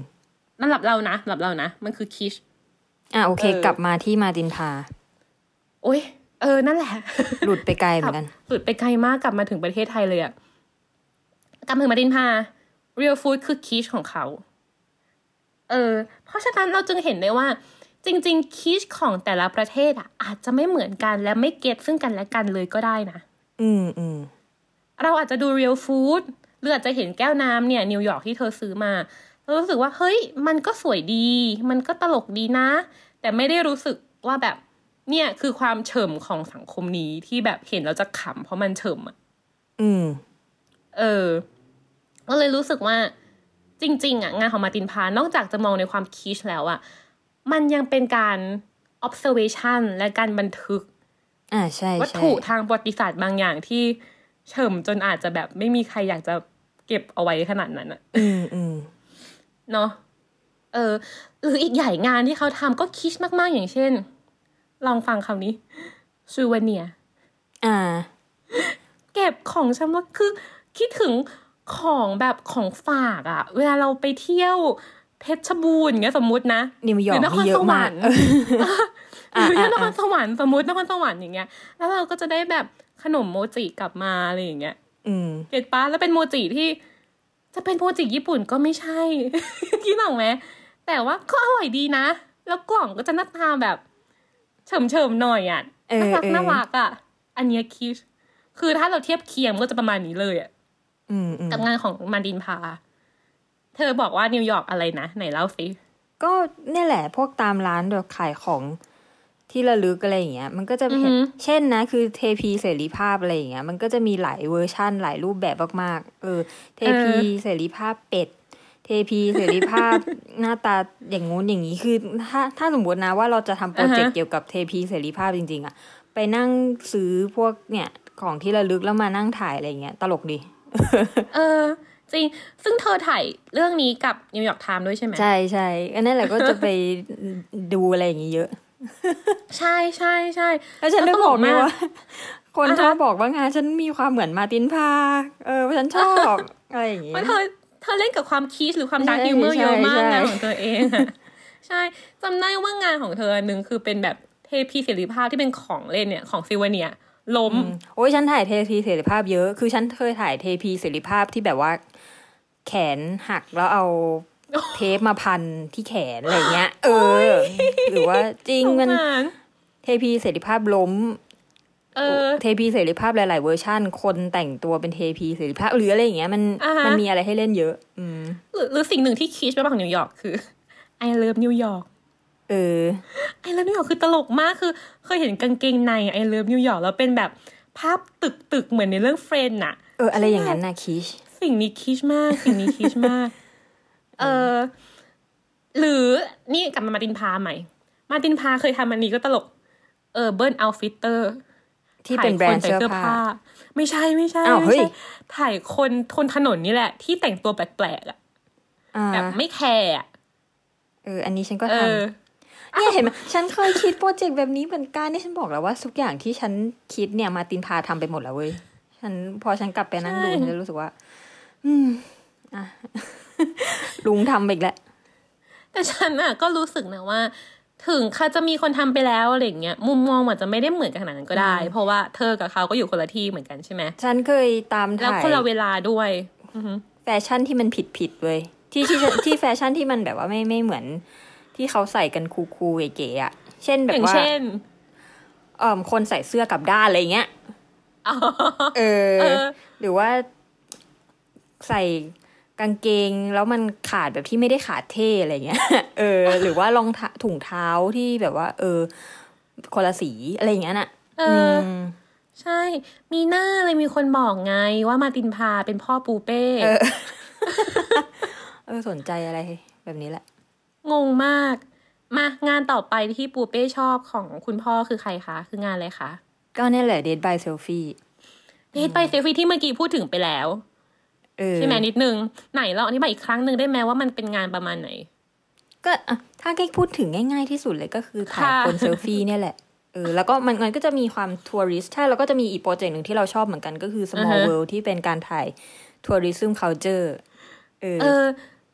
นั่นหลับเรานะหลับเรานะ มันคือคิช อะโอเคเออกลับมาที่มาตินพา โอ้ยเออนั่นแหละ หลุดไปไกลเหมือนกัน หลุดไปไกลมากกลับมาถึงประเทศไทยเลยอะกลับมาถึงมาดินพา real food คือคิชของเขา เออ เพราะฉะนั้นเราจึงเห็นได้ว่า จริง ๆคิชของแต่ละประเทศอะอาจจะไม่เหมือนกันและไม่เก็ตซึ่งกันและกันเลยก็ได้นะ อืมอืมเราอาจจะดู real food หรืออาจจะเห็นแก้วน้ำเนี่ย นิวยอร์กที่เธอซื้อมาเรารู้สึกว่า เฮ้ย มันก็สวยดี มันก็ตลกดีนะ แต่ไม่ได้รู้สึกว่าแบบ เนี่ยคือความเฉมของสังคมนี้ที่แบบเห็นแล้วจะขำเพราะมันเฉมอะอืม เออ ก็เลยรู้สึกว่า จริง ๆ อะ งานของมาร์ตินพานอกจากจะมองในความคิชแล้วอะ มันยังเป็นการ observation และการบันทึก อ่าใช่วัตใช่ถุทางประวัติศาสตร์บางอย่างที่เฉมจนอาจจะแบบไม่มีใครอยากจะเก็บเอาไว้ขนาดนั้นอะอืมอืมเนาะเออหรืออีกใหญ่งานที่เขาทำก็คิชมาก ๆ อย่างเช่น ลองฟังคำนี้ซูเวเนียอ่า เก็บของชำร่วยคือคิดถึงของแบบของฝากอะเวลาเราไปเที่ยวเพชรบูรณ์อย่างเงี้ยสมมุตินะนิวยอร์กหรือนครนี่เยสอะวมารกรค์อ่าหรืออ่านคอ่ารสวรรค์สมมตินครสวรรค์อย่างเงี้ย แล้วเราก็จะได้แบบขนมโมจิกลับมาอะไรอย่างเงี้ยอืมเก็ตปะแล้วเป็นโมจิที่ จะเป็นโมจิญี่ปุ่นก็ไม่ใช่คิดหรอกไหมแต่ว่าก็อร่อยดีนะ แล้วกล่องก็จะหน้าตาแบบ เฉิ่มเฉิ่มๆหน่อยอะเออน่ารักเออน่ารักอะ อันเนี้ย kitsch คือถ้าเราเทียบเคียงก็จะประมาณนี้เลยอะอืมอืมกับงานของ Martin Parr เธอบอกว่านิวยอร์กอะไรนะไหนเล่าสิก็เนี่ยแหละ พวกตามร้านแบบขายของที่ระลึกอะไรอย่างเงี้ย มันก็จะเห็นเช่นนะ คือเทพีเสรีภาพอะไรอย่างเงี้ย มันก็จะมีหลายเวอร์ชั่นหลายรูปแบบมากๆ เออ เทพีเสรีภาพเป็ด เทพีเสรีภาพหน้าตาอย่างงู้นอย่างนี้คือ ถ้าถ้าสมมตินะว่าเราจะทำโปรเจกต์เกี่ยวกับเทพีเสรีภาพจริง ๆอะไปนั่งซื้อพวกเนี่ยของที่ระลึกแล้วมานั่งถ่ายอะไรอย่างเงี้ยตลกดีเออจริง ซึ่งเธอถ่ายเรื่องนี้กับนิวยอร์กไทม์ด้วยใช่ไหมใช่ใช่อันนั้นแหละก็จะไปดูอะไรอย่างงี้เยอะ ใช่ใช่ใช่แล้วฉันได้ตบอกไหมมากว่าคนอ่าฮะชอบบอกว่างานฉันมีความเหมือนมาร์ตินพา เออฉันชอบ อะไรอย่างงี้เพราะเธอเธอเล่นกับความ kitsch หรือความใช่ดาร์กฮิวเมอร์ใช่เยอะมากใช่งานของเธอเองอะใช่จำได้ว่างานของเธออันหนึ่งคือเป็นแบบเทพีเสรีภาพที่เป็นของเล่นเนี่ยของ souvenir ล้มอืมโอ้ยฉันถ่ายเทพีเสรีภาพเยอะคือฉันเคยถ่ายเทพีเสรีภาพที่แบบว่า แขนหักแล้วเอาเทปมาพันที่แขนอะไรอย่างเงี้ย เออ หรือว่าจริงสงมันสารเทพีเสรีภาพล้ม เออเทพีเสรีภาพหลาย ๆ เวอร์ชั่น คนแต่งตัวเป็นเทพีเสรีภาพหรืออะไรอย่างเงี้ยมันอ่าฮะมันมีอะไรให้เล่นเยอะ อืมหรือหรือสิ่งหนึ่งที่ kitsch ไปบ้างของนิวยอร์กคือ I love New York เออ I love New York คือตลกมากคือ เคยเห็นกางเกงใน I love New York แล้วเป็นแบบภาพตึกตึกๆเหมือนในเรื่อง Friends น่ะ เออ อะไรอย่างนั้นนะ kitsch สิ่งนี้ kitsch มาก สิ่งนี้ kitsch มาก เออ หรือนี่กลับมามาร์ตินพาใหม่ มาร์ตินพาเคยทำอันนี้ก็ตลก เออ Urban Outfitters ที่เป็นแบรนด์เสื้อผ้า ไม่ใช่ไม่ใช่อ้าวไม่เฮ้ยใช่ถ่ายคนคนถนนนี่แหละ ที่แต่งตัวแปลกๆอะอ่าแบบไม่แคร์อะเออ อันนี้ฉันก็เอทอำเนี่ยเห็นไหมฉันเคยคิดโปรเจกต์แบบนี้เหมือนกันนี่ฉันบอกแล้วว่าทุกอย่างที่ฉันคิดเนี่ยมาตินพาทำไปหมดแล้วเว้ยฉันพอฉันกลับไปนั่งดูใช่ฉันจะรู้สึกว่า อืมอะลุงทำไปอีกแล้วแต่ฉันอะก็รู้สึกนะว่า ถึงเขาจะมีคนทำไปแล้วอะไรอย่างเงี้ยมุมมองอาจจะไม่ได้เหมือนกันขนาดนั้นก็ได้ เพราะว่าเธอกับเขาก็อยู่คนละที่เหมือนกันใช่ไหมฉันเคยตามแล้วถ่ายคนละเวลาด้วยอือฮึแฟชั่นที่มันผิดผิดๆเว้ยที่ที่ฉันที่แฟชั่นที่มันแบบว่าไม่ไม่เหมือน ที่เขาใส่กันคูลๆเก๋ๆอะเช่นแบอบย่างว่าเช่นเอ่อคนใส่เสื้อกลับด้านอะไรเงี้ยอ๋อเออเออ หรือว่าใส่ กางเกงแล้วมันขาดแบบที่ไม่ได้ขาดเท่อะไรเงี้ย เออ หรือว่ารองเท้าถุงเท้าที่แบบว่า เออ คนละสีอะไรอย่างเงี้ยน่ะเอออ ใช่ มีหน้าเลยมีคนบอกไงว่ามาตินพาเป็นพ่อปูเป้ เออ เออสนใจอะไรแบบนี้แหละ งงมาก มางานต่อไปที่ปูเป้ชอบของคุณพ่อคือใครคะ คืองานอะไรคะ ก็เนี่ยแหละ Dead by Selfie เดทไปเซลฟี่ที่เมื่อกี้พูดถึงไปแล้วเออ ใช่ไหมนิดนึง ไหนเราอธิบายอีกครั้งหนึ่งได้ไหมว่ามันเป็นงานประมาณไหน ก็อะถ้าแค่พูดถึงง่าย ๆที่สุดเลยก็คือถ่ายค่ะคนเซลฟี่เนี่ยแหละเออแล้วก็มันมันก็จะมีความทัวริสต์ใช่แล้วก็จะมีอีกโปรเจกต์หนึ่งที่เราชอบเหมือนกันก็คือ small world ที่เป็นการถ่ายทัวริซึม culture เออเออ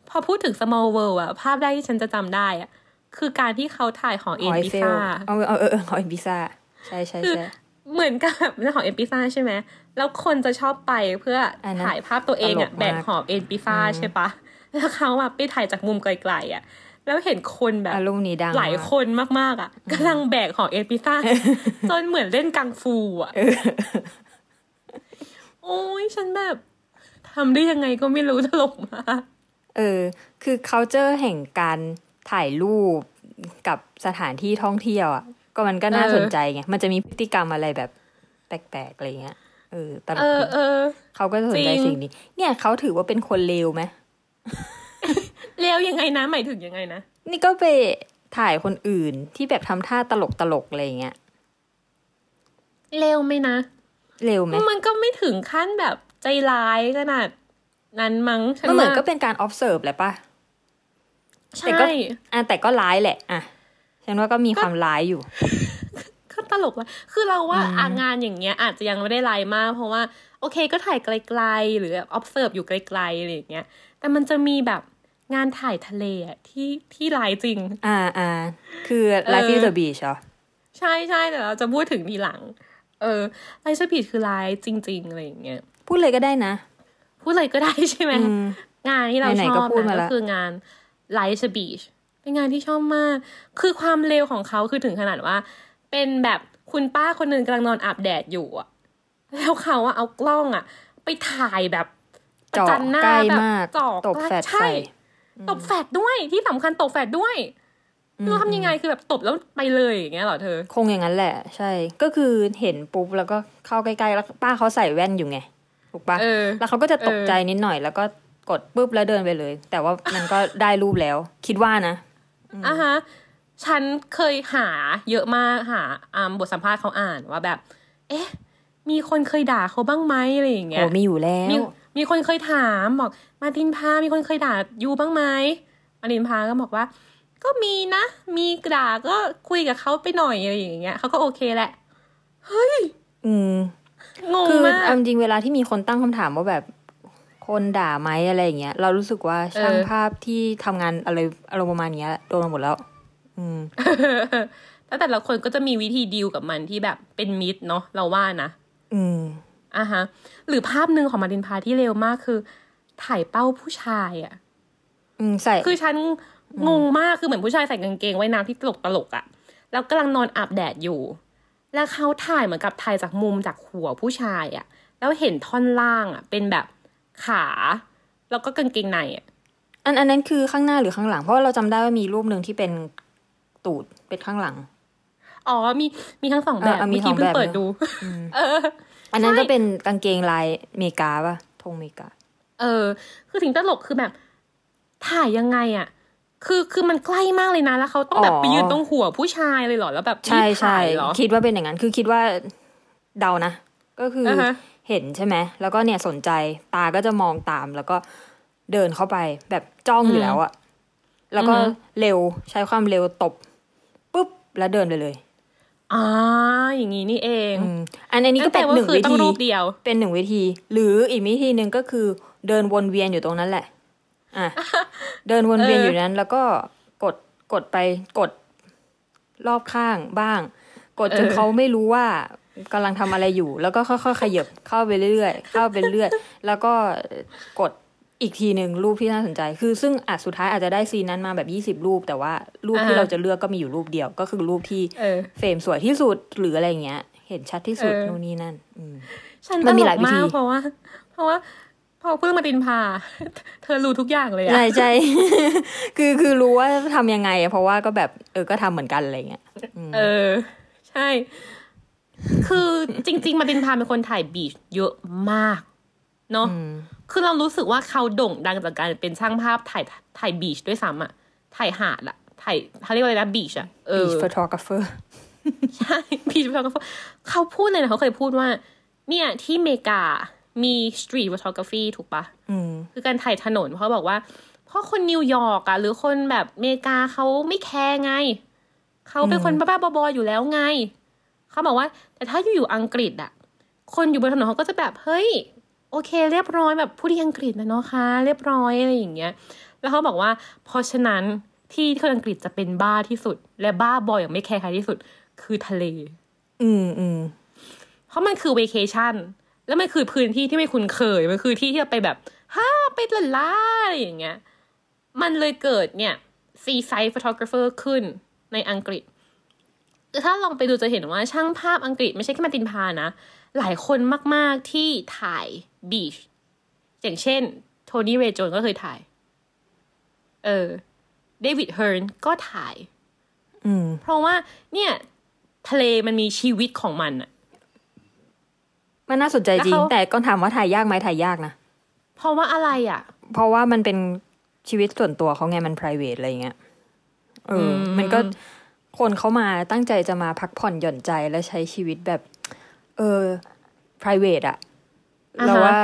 พอพูดถึง small world อะภาพแรกที่ฉันจะจำได้อะคือการที่เขาถ่ายของเอ็นหอยพิเฟลซ่าเอาเอาเออเออหอยพิซซ่าใช่ใช่คือใช่ เหมือนกับเรื่องของเอ็นพิซ่าใช่ไหม แล้วคนจะชอบไปเพื่ออนนั้นถ่ายภาพตัวเองอะตลกมากแบกหอบเอ็นพิซ่าใช่ปะ แล้วเขาอะไปถ่ายจากมุมไกลๆอะแล้วเห็นคนแบบอารมณ์นี้ดังหลายมกคนมากๆอะกำลังแบกหอบเอ็นพิซ่าจนเหมือนเล่นกังฟูอะโอ้ยฉันแบบทำได้ยังไงก็ไม่รู้ตลกมากเออ คือ culture แห่งการถ่ายรูปกับสถานที่ท่องเที่ยวอะ ก็มันก็น่าเออสนใจไงมันจะมีพฤติกรรมอะไรแบบ แปลกๆอะไรเงี้ยเออตลเอกอดีเออเขาก็สนใจจริงสิ่งนี้ เนี่ยเขาถือว่าเป็นคนเลวไหมแล้วยังไงนะหมายถึงยังไงนะนี่ก็ไปถ่ายคนอื่นที่แบบทำท่าตลกตลกๆอะไรเงี้ยเร็วไหมนะเลวไหมมันก็ไม่ถึงขั้นแบบใจร้ายขนาดนั้นมั้งฉันมันเหมือนว่าก็เป็นการ observe แหละปะใช่แต่ก็อะแต่ก็ร้ายแหละ อะ ฉันว่าก็มีความร้ายอยู่ก็ตลกว่ะคือเราว่าอางานอย่างเงี้ย อาจจะยังไม่ได้ร้ายมาก เพราะว่า โอเคก็ถ่ายไกลๆ หรือ observe อยู่ไกลๆอะไรอย่างเงี้ย แต่มันจะมีแบบงานถ่ายทะเลอะที่ที่ร้ายจริง อ่าอ่าคือ life is the beach เหรอ ใช่ใช่แต่เราจะพูดถึงทีหลัง เออไลฟ์สปีดคือร้ายจริง ๆ อะไรอย่างเงี้ย พูดเลยก็ได้นะ พูดอะไรก็ได้ใช่ไหมอืมงานที่เราไหนชๆก็อบพูดนะมาก็ละคืองาน Light Beach เป็นงานที่ชอบมาก คือความเร็วของเขาคือถึงขนาดว่า เป็นแบบคุณป้าคนหนึ่งกำลังนอนอาบแดดอยู่อะแล้วเขาอะเอากล้องอะไปถ่ายแบบประเจาะจันหน้าใกล้แบบมากเจาะตบแฟลชใช่ใส่ตบแฟดด้วยที่สำคัญตบแฟดด้วยคือทำยังไงคือแบบตบแล้วไปเลยอย่างเงี้ยเหรอเธอ คงอย่างนั้นแหละ ใช่ ก็คือเห็นปุ๊บแล้วก็เข้าใกล้ๆแล้วป้าเขาใส่แว่นอยู่ไงถูกปะเออแล้วเขาก็จะตกใจนิดหน่อย แล้วก็กดปุ๊บแล้วเดินไปเลย แต่ว่ามันก็ได้รูปแล้ว คิดว่านะ อะฮะฉันเคยหาเยอะมากหาอ่าบทสัมภาษณ์เขาอ่านว่าแบบ เอ๊ะ มีคนเคยด่าเขาบ้างไหมอะไรอย่างเงี้โอ้ยมีอยู่แล้มีวมีคนเคยถามบอก มาตินพา มีคนเคยด่ายูบ้างไหมมาตินพาก็บอกว่า ก็มีนะ มีด่าก็คุยกับเขาไปหน่อยอะไรอย่างเงี้ยเขาก็โอเคแหละอืมงงคือมากเอาจริงๆเวลาที่มีคนตั้งคำถามว่าแบบ คนด่าไหมอะไรอย่างเงี้ยเรารู้สึกว่าช่างเออภาพที่ทำงานอะไรอารมณ์ประมาณเนี้ยโดนมาหมดแล้ว อืมแล้วแต่ละคนก็จะมีวิธีดีลกับมันที่แบบเป็นมิตรเนาะเราว่านะอืมอะฮะ หรือภาพหนึ่งของมาตินพาที่เร็วมากคือ ถ่ายเป้าผู้ชายอะอืมใส่คือฉันงงมากคือเหมือนผู้ชายใส่กางเกงไว้น้ำที่ตลกตลกๆอะ่ะ แล้วกำลังนอนอาบแดดอยู่ แล้วเขาถ่ายเหมือนกับถ่ายจากมุมจากหัวผู้ชายอะ่ะ แล้วเห็นท่อนล่างอะ่ะ เป็นแบบ ขา แล้วก็กางเกงในอะ่ะอันอันนั้นคือข้างหน้าหรือข้างหลัง เพราะว่าเราจำได้ว่ามีรูปหนึ่งที่เป็นตูดเป็นข้างหลัง อ๋อมีมีทั้งสองแบบเออมีเมื่อกี้สองเพิ่งแบบเปิดเนอะดูเอออันนั้นใช่จะเป็นกางเกงลายอเมริกาป่ะธงอเมริกา เออ คือสิ่งตลกคือแบบ ถ่ายยังไงอะ คือคือมันใกล้มากเลยนะแล้วเขาต้องแบบอ๋อไปยืนตรงหัวผู้ชายเลยเหรอแล้วแบบใช่รีบใช่ถ่ายเหรอคิดว่าเป็นอย่างนั้น คือคิดว่าเดานะก็คือออฮะ เห็นใช่ไหมแล้วก็เนี่ยสนใจตาก็จะมองตามแล้วก็เดินเข้าไปแบบจ้องอยู่แล้วอะแล้วก็อือฮึเร็วใช้ความเร็วตบปุ๊บแล้วเดินไปเลยอ่าอย่างนี้นี่เองอืมอันอันนี้ก็เป็นว่าหนึ่งคือวิต้องธีรูปเดียว เป็นหนึ่งวิธี หรืออีกวิธีหนึ่งก็คือเดินวนเวียนอยู่ตรงนั้นแหละ อะเดินวนเวียนเออออยู่นั้น แล้วก็กดกดไปกดรอบข้างบ้าง กดจนเขาไม่รู้ว่า กำลังทำอะไรอยู่ แล้วก็ค่อยๆขยับเข้าไปเรื่อยๆ เข้าไปเรื่อยแล้วก็กดอีกทีหนึ่งรูปที่น่าสนใจ คือซึ่งอาจสุดท้ายอาจจะได้ซีนนั้นมาแบบยี่สิบรูป แต่ว่ารูปที่อ่าฮะเราจะเลือกก็มีอยู่รูปเดียวก็คือรูปที่เออเฟรมสวยที่สุดหรืออะไรอย่างเงี้ย เห็นชัดที่สุดเออนู่นนี่นั่นอืมฉันมันตมีลหลายกวิธีมากเพราะว่า เพราะว่าพอเพิ่งมาตินพา เธอรู้ทุกอย่างเลยอะใช่ใช่คือคือรู้ว่าทำยังไงอะเพราะว่าก็แบบเออก็ทำเหมือนกันอะไรเงี้ยเออ ใช่ คือจริง ๆ มาตินพาเป็นคนถ่ายบีชเยอะมากเนาะอืมคือเรารู้สึกว่าเขาโด่งดังจากการเป็นช่างภาพถ่ายถ่ายบีชด้วยซ้ำอะถ่ายหาดอะถ่ายเขาเรียกว่าอะไรนะบีชอะเออ beach photographer ใช่บีชเขาเขาพูดเลยนะเขาเคยพูดว่า เนี่ยที่อเมริกามีสตรีทฟ o โ o กราฟีถูกปะอืมคือการถ่ายถนนเพราะบอกว่า เพราะคนนิวยอร์กอะหรือคนแบบอเมริกาเขาไม่แคร์ไง เขาเป็นคนบ้าๆบอๆอยู่แล้วไง เขาบอกว่า แต่ถ้าอยู่อยู่อังกฤษอะคนอยู่บนถนนเขาก็จะแบบเฮ้ยโอเค เรียบร้อยแบบผู้ดีอังกฤษนะเนาะคะเรียบร้อยอะไรอย่างเงี้ย แล้วเขาบอกว่า เพราะฉะนั้นที่คนอังกฤษจะเป็นบ้าที่สุด และบ้าบออย่างไม่แคร์ใครที่สุด คือทะเล อืมอืมเพราะมันคือเวเคชั่นแล้วมันคือพื้นที่ที่ไม่คุ้นเคยมันคือที่ที่เราไปแบบฮ่าไปละล่าอะไรอย่างเงี้ย มันเลยเกิดเนี่ยซีไซด์ฟ o โ o กราฟเฟอร์ขึ้นในอังกฤษคือ ถ้าลองไปดูจะเห็นว่าช่างภาพอังกฤษไม่ใช่แค่มาตินพานะ หลายคนมาก ๆ ที่ถ่าย beach อย่างเช่น โทนี่เรย์โจนก็เคยถ่าย เออ เดวิดเฮิร์นก็ถ่าย อืม เพราะว่าเนี่ย ทะเลมันมีชีวิตของมันอะมันน่าสนใจจริแล้งวเขาแต่ก็ถามว่าถ่ายยากไหมถ่ายยากนะ เพราะว่าอะไรอะ เพราะว่ามันเป็นชีวิตส่วนตัวเขาไงมัน private อะไรเงี้ย เอออมมันก็ คนเขามาตั้งใจจะมาพักผ่อนหย่อนใจและใช้ชีวิตแบบ เออ private อะอ่าฮะเราว่า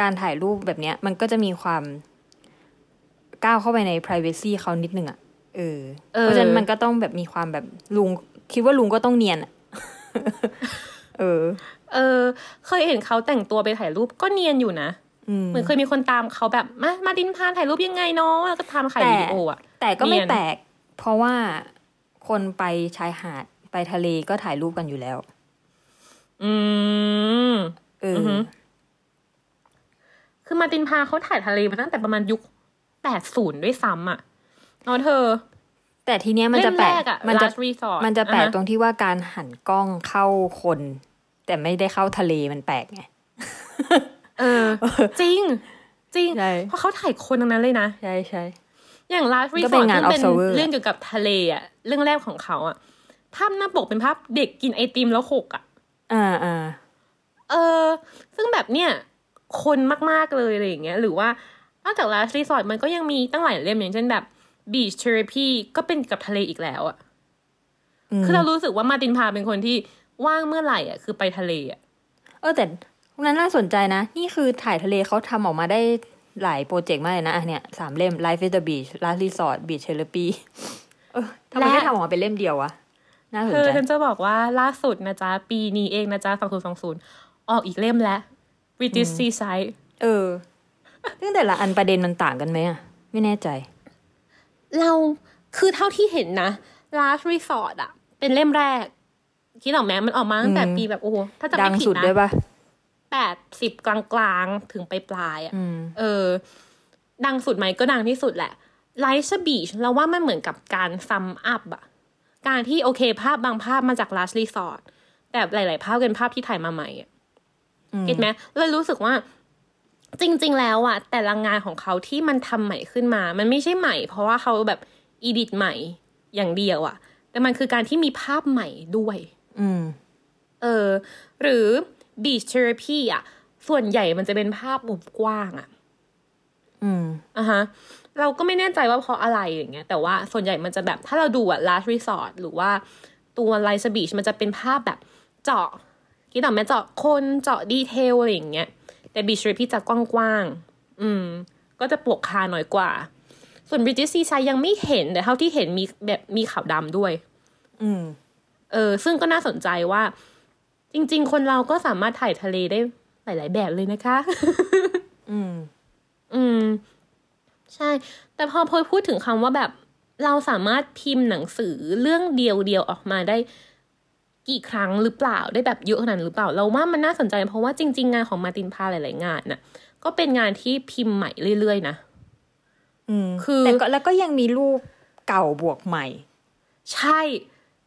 การถ่ายรูปแบบเนี้ย มันก็จะมีความก้าวเข้าไปใน privacy เขานิดนึงอะเออเออ เพราะฉะนั้นมันก็ต้องแบบมีความแบบลุง คิดว่าลุงก็ต้องเนียนอะเออ เออ เคยเห็นเขาแต่งตัวไปถ่ายรูปก็เนียนอยู่นะอืมเหมือนเคยมีคนตามเขาแบบมามาดินพาถ่ายรูปยังไงเนาะแล้วก็ทำถ่ายแต่วิดีโออะแต่ก็ไม่เนียนแปลกเพราะว่า คนไปชายหาดไปทะเลก็ถ่ายรูปกันอยู่แล้ว อืมเอออฮึคือมาตินพาเขาถ่ายทะเลมาตั้งแต่ประมาณยุคแปดศูนย์ด้วยซ้ำอะเนาะเธอ แต่ทีเนี้ยมันจะแปลเล่กมรกอะมันจะ Last Resort มันจะแปลกอ่าฮตรงที่ว่าการหันกล้องเข้าคน แต่ไม่ได้เข้าทะเลมันแปลกไงเออ จริง จริงใช่เพราะเขาถ่ายคนทั้งนั้นเลยนะ ใช่ใช่ อย่าง Last ก็เป็ Resort นงานที่เป็น observer เรื่องเกี่ยวกับทะเลอะเรื่องแรกของเขาอะภาพหน้าปกเป็นภาพเด็กกินไอติมแล้วหกอะอ่าอ่าเออ ซึ่งแบบเนี่ยคนมากๆเลยอะไรอย่างเงี้ย หรือว่านอกจาก Last Resort มันก็ยังมีตั้งหลายเล่มอย่างเช่นแบบ Beach Therapy ก็เป็นกับทะเลอีกแล้วอะอืมคือเรารู้สึกว่ามาร์ตินพาเป็นคนที่ว่างเมื่อไหร่อะคือไปทะเลอะเออแต่พวกนั้นน่าสนใจนะ นี่คือถ่ายทะเลเขาทำออกมาได้ หลายโปรเจกต์มากเลยนะอะเนี่ยสามเล่ม Life is the Beach Last Resort Beach Therapy เออทำไมและไม่ทำออกมาเป็นเล่มเดียววะน่าสนเธอใจฉันจะบอกว่าล่าสุดนะจ๊ะ ปีนี้เองนะจ๊ะ2020ออกอีกเล่มแล้ว British Seaside เออซึ่งแต่ละอันประเด็นมันต่างกันไหมอะ ไม่แน่ใจ เราคือเท่าที่เห็นนะ Last Resort อะเป็นเล่มแรก คิดออกไหมมันออกมาตั้งแต่อืมปีแบบโอ้โหถ้าจะดัไม่งผิดสุดนะด้วยปะ แปดสิบกลางๆ ถึงไปปลายๆอะอืมเออ ดังสุดไหมก็ดังที่สุดแหละไลท์บีชเราว่ามันเหมือนกับการซัมอัพอะการที่โอเคภาพบางภาพมาจาก Last Resort แต่หลาย ๆ ภาพเป็นภาพที่ถ่ายมาใหม่อะอืมเก็ตไหมเลยรู้สึกว่าจริง ๆ แล้วอะแต่ละงานของเขาที่มันทำใหม่ขึ้นมา มันไม่ใช่ใหม่ เพราะว่าเขาแบบอีดิทใหม่อย่างเดียวอะแต่มันคือการที่มีภาพใหม่ด้วย อืม เออ หรือ beach therapy อะส่วนใหญ่มันจะเป็นภาพมุมกว้างอะอืมอะฮะ เราก็ไม่แน่ใจว่าเพราะอะไรอย่างเงี้ย แต่ว่าส่วนใหญ่มันจะแบบถ้าเราดูอะ last resort หรือว่าตัว Light Beach มันจะเป็นภาพแบบเจาะคิดออกไหมเจาะคนเจาะดีเทลอะไรอย่างเงี้ย แต่ beach therapy จะกว้างๆอืม ก็จะปวกคาหน่อยกว่า ส่วน British Seaside ยังไม่เห็นแต่เท่าที่เห็นมีแบบมีขาวดำด้วย อืม เออ ซึ่งก็น่าสนใจว่า จริง ๆ คนเราก็สามารถถ่ายทะเลได้หลาย ๆ แบบเลยนะคะ อืม อืม ใช่ แต่พอพลอยพูดถึงคำว่าแบบ เราสามารถพิมพ์หนังสือเรื่องเดียวเดียวๆออกมาได้กี่ครั้งหรือเปล่าได้แบบเยอะขนาดนั้นหรือเปล่า เราว่ามันน่าสนใจ เพราะว่าจริง ๆ งานของมาร์ตินพาหลาย ๆ งานน่ะ ก็เป็นงานที่พิมพ์ใหม่เรื่อย ๆ นะอืมคือแต่ก็แล้วก็ยังมีรูปเก่าบวกใหม่ ใช่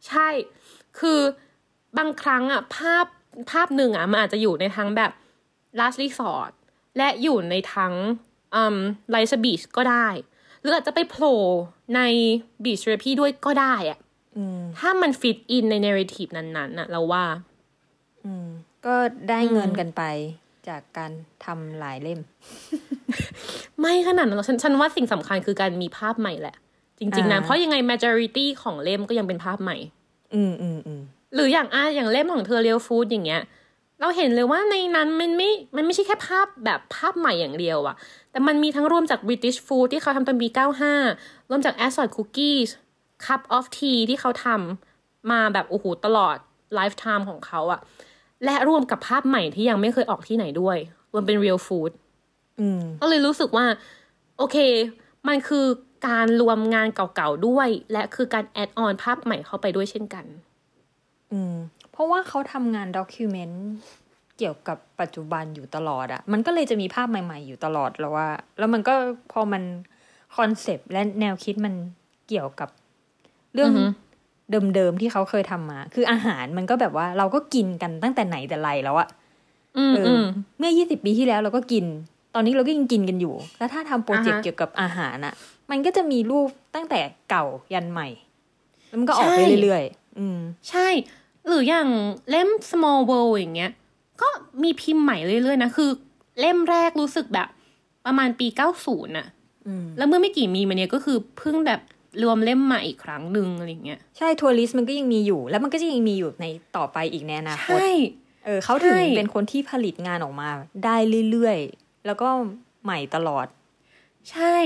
ใช่ คือ บางครั้งอะภาพภาพหนึ่งอะมันอาจจะอยู่ในทั้งแบบ last resort และอยู่ในทั้งอืม light beach ก็ได้ หรืออาจจะไปโผล่ใน beach therapy ด้วยก็ได้อะอืมถ้ามัน fit in ใน narrative นั้นๆน่ะ เราว่า อืม ก็ได้เงินกันไปจากการทำหลายเล่ม ไม่ขนาดนั้นหรอกฉันฉันว่าสิ่งสำคัญคือการมีภาพใหม่แหละ จริง ๆนะอ่าเพราะยังไง majority ของเล่มก็ยังเป็นภาพใหม่ อืมอืมอืม หรืออย่างอะอย่างเล่มของเธอเรียวฟูดอย่างเงี้ย เราเห็นเลยว่าในนั้นมันไม่ มันไม่ใช่แค่ภาพแบบภาพใหม่อย่างเดียวอะแต่มันมีทั้งรวมจาก British Food ที่เขาทำตอนปี 95 รวมจาก Assorted Cookies Cup of Tea ที่เขาทำมาแบบโอ้โหตลอด lifetime ของเขาอะและรวมกับภาพใหม่ที่ยังไม่เคยออกที่ไหนด้วย รวมเป็น Real Food อืมก็เลยรู้สึกว่า โอเค มันคือการรวมงานเก่าๆด้วย และคือการ add on ภาพใหม่เข้าไปด้วยเช่นกัน อืม เพราะว่าเขาทำงาน documentเกี่ยวกับปัจจุบันอยู่ตลอดอะมันก็เลยจะมีภาพใหม่ ๆ อยู่ตลอดแล้วว่า แล้วมันก็พอมันคอนเซปต์และแนวคิดมันเกี่ยวกับเรื่องอือฮึเดิมๆที่เขาเคยทำมา คืออาหารมันก็แบบว่าเราก็กินกันตั้งแต่ไหนแต่ไรแล้วอะอืมเอออือมเมื่อ20ปีที่แล้วเราก็กิน ตอนนี้เราก็ยังกินกันอยู่ แล้วถ้าทำโปรเจกต์อ่าฮะเกี่ยวกับอาหารอะมันก็จะมีรูปตั้งแต่เก่ายันใหม่ แล้วมันก็ออกไปใช่เรื่อยๆ อืม ใช่ หรืออย่างเล่ม small world อย่างเงี้ย ก็มีพิมพ์ใหม่เรื่อยๆนะ คือ เล่มแรกรู้สึกแบบ ประมาณปี90น่ะอืมแล้วเมื่อไม่กี่มีมาเนี้ยก็คือเพิ่งแบบรวมเล่มใหม่อีกครั้งหนึ่งอะไรอย่างเงี้ย ใช่ทัวริสต์มันก็ยังมีอยู่ แล้วมันก็จะยังมีอยู่ในต่อไปอีกในอนาคตใช่เออเขาถึงใช่เป็นคนที่ผลิตงานออกมา ได้เรื่อยๆ แล้วก็ใหม่ตลอด ใช่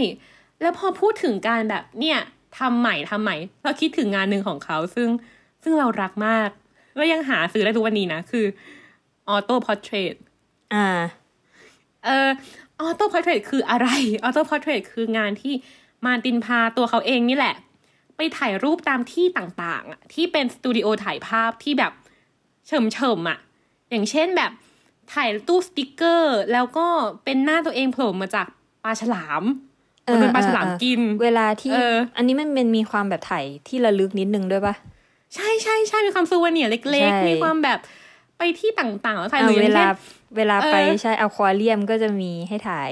แล้วพอพูดถึงการแบบเนี่ยทำใหม่ทำใหม่ เราคิดถึงงานหนึ่งของเขาซึ่งซึ่งเรารักมาก แล้วยังหาซื้อได้ทุกวันนี้นะ คือ auto portrait อ่า เออ auto portrait คืออะไร auto portrait คืองานที่มาร์ตินพาตัวเขาเองนี่แหละ ไปถ่ายรูปตามที่ต่างๆอะที่เป็นสตูดิโอถ่ายภาพที่แบบเฉิ่มเฉิ่มๆอะอย่างเช่นแบบถ่ายตู้สติกเกอร์ แล้วก็เป็นหน้าตัวเองโผล่มาจากปลาฉลามเออมันเป็นปลาฉลามเออเออกิน เวลาที่เอออันนี้มันเป็นมีความแบบถ่ายที่ระลึกนิดนึงด้วยปะ ใช่ใช่ใช่มีความ souvenir เล็กใช่ๆมีความแบบไปที่ต่างๆแล้วถ่ายหเอารืออเวย่างลาเช่นเวลาไปเออใช่อควาเรียมก็จะมีให้ถ่าย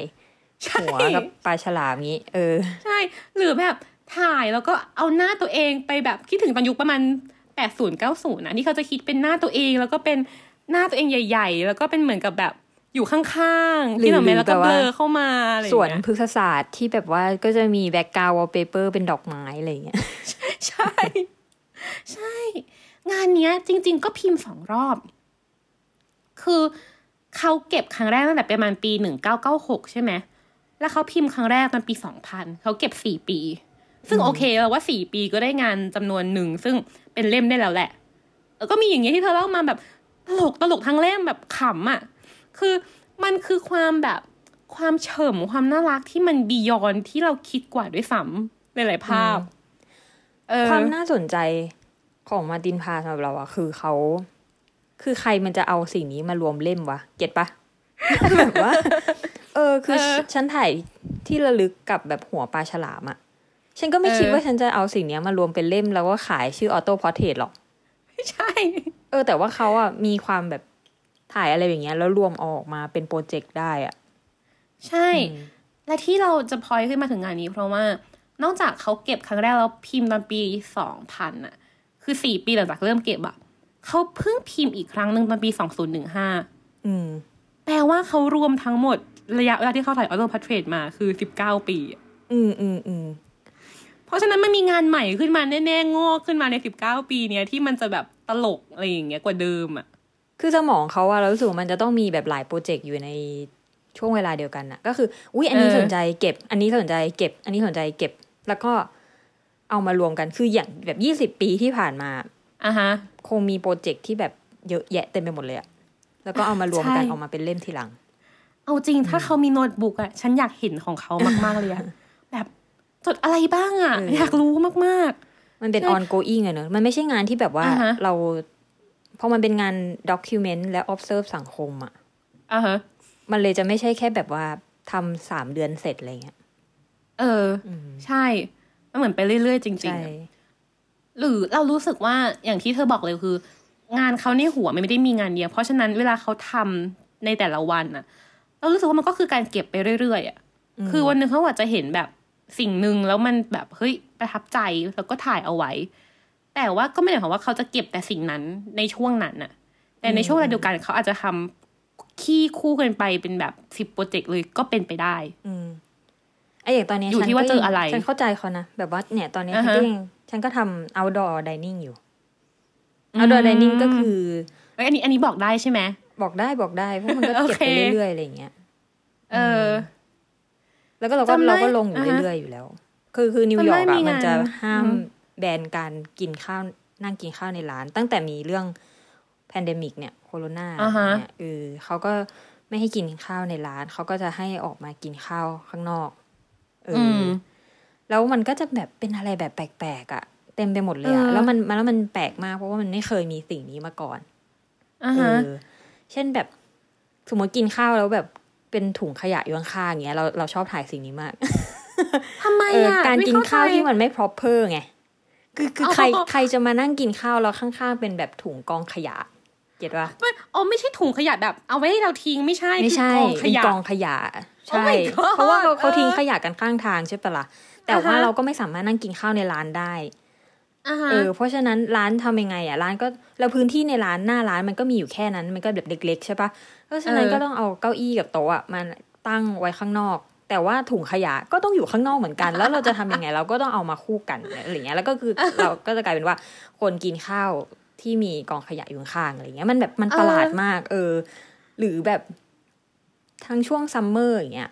ใช่หัวกับปลาฉลามงี้ เออ ใช่ หรือแบบถ่ายแล้วก็เอาหน้าตัวเองไปแบบคิดถึงตอนยุคประมาณแปดศูนย์เก้าศูนย์นะที่เขาจะคิดเป็นหน้าตัวเอง แล้วก็เป็นหน้าตัวเองใหญ่ ๆ แล้วก็เป็นเหมือนกับแบบอยู่ข้างๆหรือที่แบบหรือแล้วก็แบบเบว่าลอเข้ามาอะไรอย่างส่วนเงี้ยพฤกษศาสตร์ที่แบบว่าก็จะมี background paper เป็นดอกไม้อะไรอย่างเงี้ยใช่ ใช่ งานเนี้ย จริง ๆ ก็พิมพ์สองรอบ คือเขาเก็บครั้งแรกตั้งแต่ประมาณปีหนึ่งเก้าเก้าหกใช่ไหม แล้วเขาพิมพ์ครั้งแรกมันปีสองพันเขาเก็บสี่ปี ซึ่งโอเคแล้วว่าสี่ปีก็ได้งานจำนวนหนึ่งซึ่งเป็นเล่มได้แล้วแหละแล้วก็มีอย่างเงี้ยที่เธอเล่ามาแบบตลกตลกทั้งเล่มแบบขำอะ คือมันคือความแบบความเฉมความน่ารักที่มันบียอนที่เราคิดกว่าด้วยซ้ำหลายๆภาพเออ ความน่าสนใจของมาร์ตินพาสำหรับเราอะคือเขา คือใครมันจะเอาสิ่งนี้มารวมเล่มวะ get ปะแบบว่า เออ คือเออฉันถ่ายที่ระลึกกับแบบหัวปลาฉลามอะฉันก็ไม่คิดเออว่าฉันจะเอาสิ่งเนี้ยมารวมเป็นเล่มแล้วก็ขายชื่อ auto portrait หรอกใช่ เออ แต่ว่าเขาอะมีความแบบถ่ายอะไรอย่างเงี้ย แล้วรวมเอาออกมาเป็นโปรเจกต์ได้อะใช่ และที่เราจะพอยขึ้นมาถึงงานนี้เพราะว่า นอกจากเขาเก็บครั้งแรกแล้วพิมพ์ตอนปีสองพันอะคือสี่ปีหลังจากเริ่มเก็บอะเขาเพิ่งพิมพ์อีกครั้งหนึ่งตอนปีสองศูนย์หนึ่งห้าอืมแปลว่าเขารวมทั้งหมดระยะเวลาที่เขาถ่าย auto portrait มาคือสิบเก้าปีอะอืมอืมอืมเพราะฉะนั้นมันมีงานใหม่ขึ้นมาแน่ๆงอกขึ้นมาในสิบเก้าปีเนี้ยที่มันจะแบบตลกอะไรอย่างเงี้ยกว่าเดิมอะคือสมองเขาอะเรารู้สึกว่ามันจะต้องมีแบบหลายโปรเจกต์อยู่ในช่วงเวลาเดียวกันน่ะก็คือ อุ้ยอันนี้เออสนใจเก็บ อันนี้สนใจเก็บ อันนี้สนใจเก็บ แล้วก็เอามารวมกันคืออย่างแบบยี่สิบปีที่ผ่านมาอะฮะ คงมีโปรเจกต์ที่แบบเยอะแยะเต็มไปหมดเลยอะแล้วก็เอามารวมกันใช่ออกมาเป็นเล่มทีหลัง เอาจริงถ้าเขามีโน้ตบุ๊กอะฉันอยากเห็นของเขามาก ๆ เลยอะแบบจดอะไรบ้างอะเออออยากรู้มากมันเป็นใช่ ongoing อะเนอะมันไม่ใช่งานที่แบบว่าอ่าฮะเราพอมันเป็นงาน document และ observe สังคมอะๆอะฮะมันเลยจะไม่ใช่แค่แบบว่าทำสามเดือนเสร็จอะไรเงี้ย เอออ ใช่ มันเหมือนไปเรื่อยๆ จริงใช่ๆอะหรือเรารู้สึกว่าอย่างที่เธอบอกเลยคือ งานเขาในหัวมันไม่ได้มีงานเดียว เพราะฉะนั้นเวลาเขาทำในแต่ละวันอะเรารู้สึกว่ามันก็คือการเก็บไปเรื่อยๆอะคือวันหนึ่งเขาอาจจะเห็นแบบสิ่งหนึ่งแล้วมันแบบเฮ้ยประทับใจแล้วก็ถ่ายเอาไว้ แต่ว่าก็ไม่ได้หมายความว่าเขาจะเก็บแต่สิ่งนั้นในช่วงนั้นน่ะ แต่ในช่วงเวลาเดียวกันเขาอาจจะทำขี้คู่กันไปเป็นแบบสิบโปรเจกต์เลยก็เป็นไปได้ อืม ไออย่างตอนเนี้ยอยู่ฉันที่ว่าก็เจออะไร ฉันเข้าใจเขานะ แบบว่าเนี่ยตอนเนี้ยอ่าฉันฮะก็ยังฉันก็ทำ outdoor dining อยู่ outdoor dining ก็คือเอ้ยอันนี้อันนี้บอกได้ใช่ไหม บอกได้บอกได้ เพราะมันก็โอเก็บเคไปเรื่อยๆอะไรอย่างเงี้ย เออ แล้วก็เราก็จำได้เราก็ลงอยู่อ่าฮะเรื่อยๆอยู่แล้ว คือคือจำได้นิวยอร์กมีอะมันจะงานห้ามอืมแบนการกินข้าวนั่งกินข้าวในร้าน ตั้งแต่มีเรื่อง pandemic เนี่ยโคโรนาอ่าฮะเนี่ยเออเขาก็ไม่ให้กินข้าวในร้าน เขาก็จะให้ออกมากินข้าวข้างนอกเอออือมแล้วมันก็จะแบบเป็นอะไรแบบแปลกๆอะเต็มไปหมดเลยอะเออแล้วมันมันแล้วมันแปลกมากเพราะว่ามันไม่เคยมีสิ่งนี้มาก่อนอ่าฮะเออเช่นแบบสมมติกินข้าวแล้วแบบเป็นถุงขยะอยู่ข้างๆอย่างเงี้ยเราเราชอบถ่ายสิ่งนี้มากทำไมเอออะการไม่กินเข้ข้าวใจที่มันไม่ proper ไงคือคือใครอ๋อใครจะมานั่งกินข้าวแล้วข้างๆเป็นแบบถุงกองขยะเก็ตปะไม่อ๋อไม่ใช่ถุงขยะแบบ เอาไว้ให้เราทิ้งไม่ใช่ไม่ใช่คือกองขเป็นยะกองขยะ ใช่ my god เพราะว่าเขาเขาเออทิ้งขยะกันข้างทางใช่ปะล่ะ แต่ว่าอ่าฮะเราก็ไม่สามารถนั่งกินข้าวในร้านได้อ่าฮะเออเพราะฉะนั้นร้านทำยังไงอะร้านก็แล้วพื้นที่ในร้านหน้าร้านมันก็มีอยู่แค่นั้น มันก็แบบเล็ก ๆ ใช่ปะเพราะฉะนั้นก็ต้องเอาเก้าอี้กับโต๊ะอะมาตั้งไว้ข้างนอก แต่ว่าถุงขยะก็ต้องอยู่ข้างนอกเหมือนกัน แล้วเราจะทำยังไงเราก็ต้องเอามาคู่กันอะไรอย่างเงี้ยแล้วก็คือเราก็จะกลายเป็นว่าคนกินข้าวที่มีกองขยะอยู่ข้างๆอะไรเงี้ยมันแบบมันประหลาดมาก เออ หรือแบบ ทั้งช่วงซัมเมอร์อย่างเงี้ย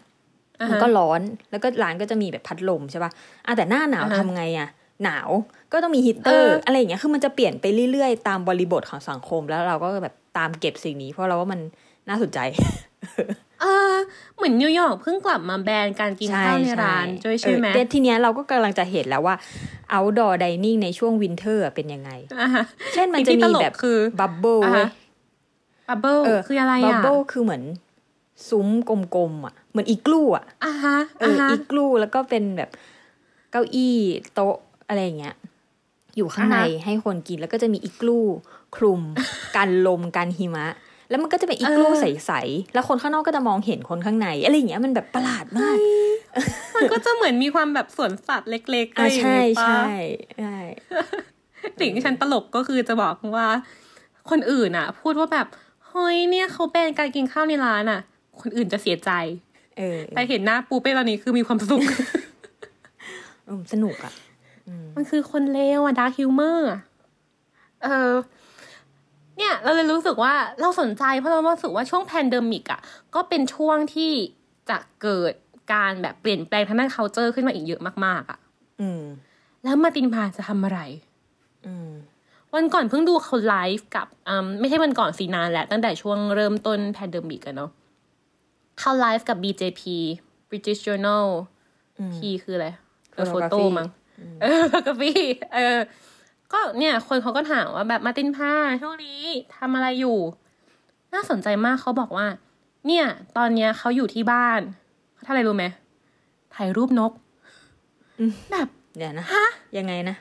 อ่ามันฮะก็ร้อนแล้วก็ร้านก็จะมีแบบพัดลมใช่ป่ะอะแต่หน้าหนาวอ่าฮะทำไงอะ หนาวก็ต้องมีฮีตเตอร์เออออะไรอย่างเงี้ยคือมันจะเปลี่ยนไปเรื่อยๆ ตามบริบทของสังคมแล้วเราก็แบบตามเก็บสิ่งนี้ เพราะเราว่ามันน่าสนใจเออเหมือนนิวยอร์กเพิ่งกลับมาแบนการกินข้าวในร้านด้วยใช่ไหมเออแต่ทีเนี้ยเราก็กำลังจะเห็นแล้วว่า outdoor dining ในช่วง winter เป็นยังไงอ่าฮะเช่นมันจะสิ่งที่มีตลกแบบคือ bubble เว้ยอ่าเว้ฮะ bubbleเออคืออะไรอะ bubble คือเหมือน ซุ้มกลมๆอะเหมือน igloo อะอ่าฮะเอออ่าฮะ igloo แล้วก็เป็นแบบเก้าอี้โต๊ะอะไรอย่างเงี้ย อยู่ข้างในอ่าฮะให้คนกินแล้วก็จะมีอีกลูคลุมกันลมกันหิมะ แล้วมันก็จะเป็นอีกลูเออใสๆแล้วคนข้างนอกก็จะมองเห็นคนข้างในอะไรอย่างเงี้ยมันแบบประหลาดมาก มันก็จะเหมือนมีความแบบสวนสัตว์เล็กๆอะไรอ่าอย่างใช่เงี้ยปะใช่ใช่สิ่งที่ฉันตลกก็คือจะบอกว่า คนอื่นอะ พูดว่าแบบเฮ้ยเนี่ยเขาแบนการกินข้าวในร้านอะ คนอื่นจะเสียใจ เออ แต่เห็นหน้าปูเป้ตอนนี้คือมีความสุขเออสนุกอะมันคือคนเลวอะ dark humor เออ เนี่ย เราเลยรู้สึกว่าเราสนใจเพราะเรารู้สึกว่าช่วง pandemic อะก็เป็นช่วงที่จะเกิดการแบบเปลี่ยนแปลงทางด้าน culture ขึ้นมาอีกเยอะมากๆอะ อืม แล้ว Martin Parr จะทำอะไร อืม วันก่อนเพิ่งดูเขาไลฟ์กับอืมไม่ใช่วันก่อนสินานแหละ ตั้งแต่ช่วงเริ่มต้น pandemic อะเนาะ เขาไลฟ์กับ BJP British Journal P คืออะไรเออโฟโต้ Photography มั้งเออโฟโตฟีเออ ก็เนี่ย คนเขาก็ถามว่าแบบมาร์ตินพาช่วงนี้ทำอะไรอยู่ น่าสนใจมากเขาบอกว่า เนี่ย ตอนเนี้ยเขาอยู่ที่บ้านเขาทำอะไรรู้ไหมถ่ายรูปนกแบบเดี๋ยวนะฮะยังไงนะ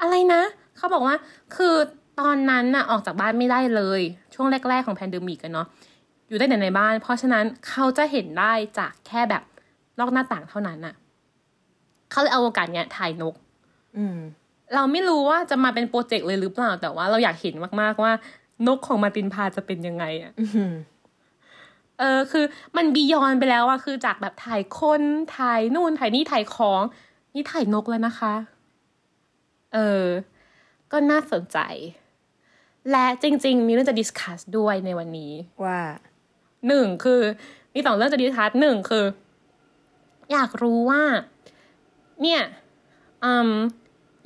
อะไรนะเขาบอกว่า คือตอนนั้นน่ะออกจากบ้านไม่ได้เลย ช่วงแรก ๆ ของ pandemic กันเนาะ อยู่ได้แต่ในบ้าน เพราะฉะนั้นเขาจะเห็นได้จากแค่แบบนอกหน้าต่างเท่านั้นอะเขาเลยเอาโอกาสเนี้ยถ่ายนก อืม เราไม่รู้ว่าจะมาเป็นโปรเจกต์เลยหรือเปล่า แต่ว่าเราอยากเห็นมากๆว่านกของ Martin Parr จะเป็นยังไงอะอืมเออคือมัน beyond ไปแล้วอะคือจากแบบถ่ายคนถ่ายนู่นถ่ายนี่ถ่ายของ นี่ถ่ายนกแล้วนะคะ เออ ก็น่าสนใจ และจริง ๆ มีเรื่องจะ discuss ด้วยในวันนี้ว่า หนึ่งคือมีสองเรื่องจะ discuss หนึ่งคือ อยากรู้ว่า เนี่ยอืม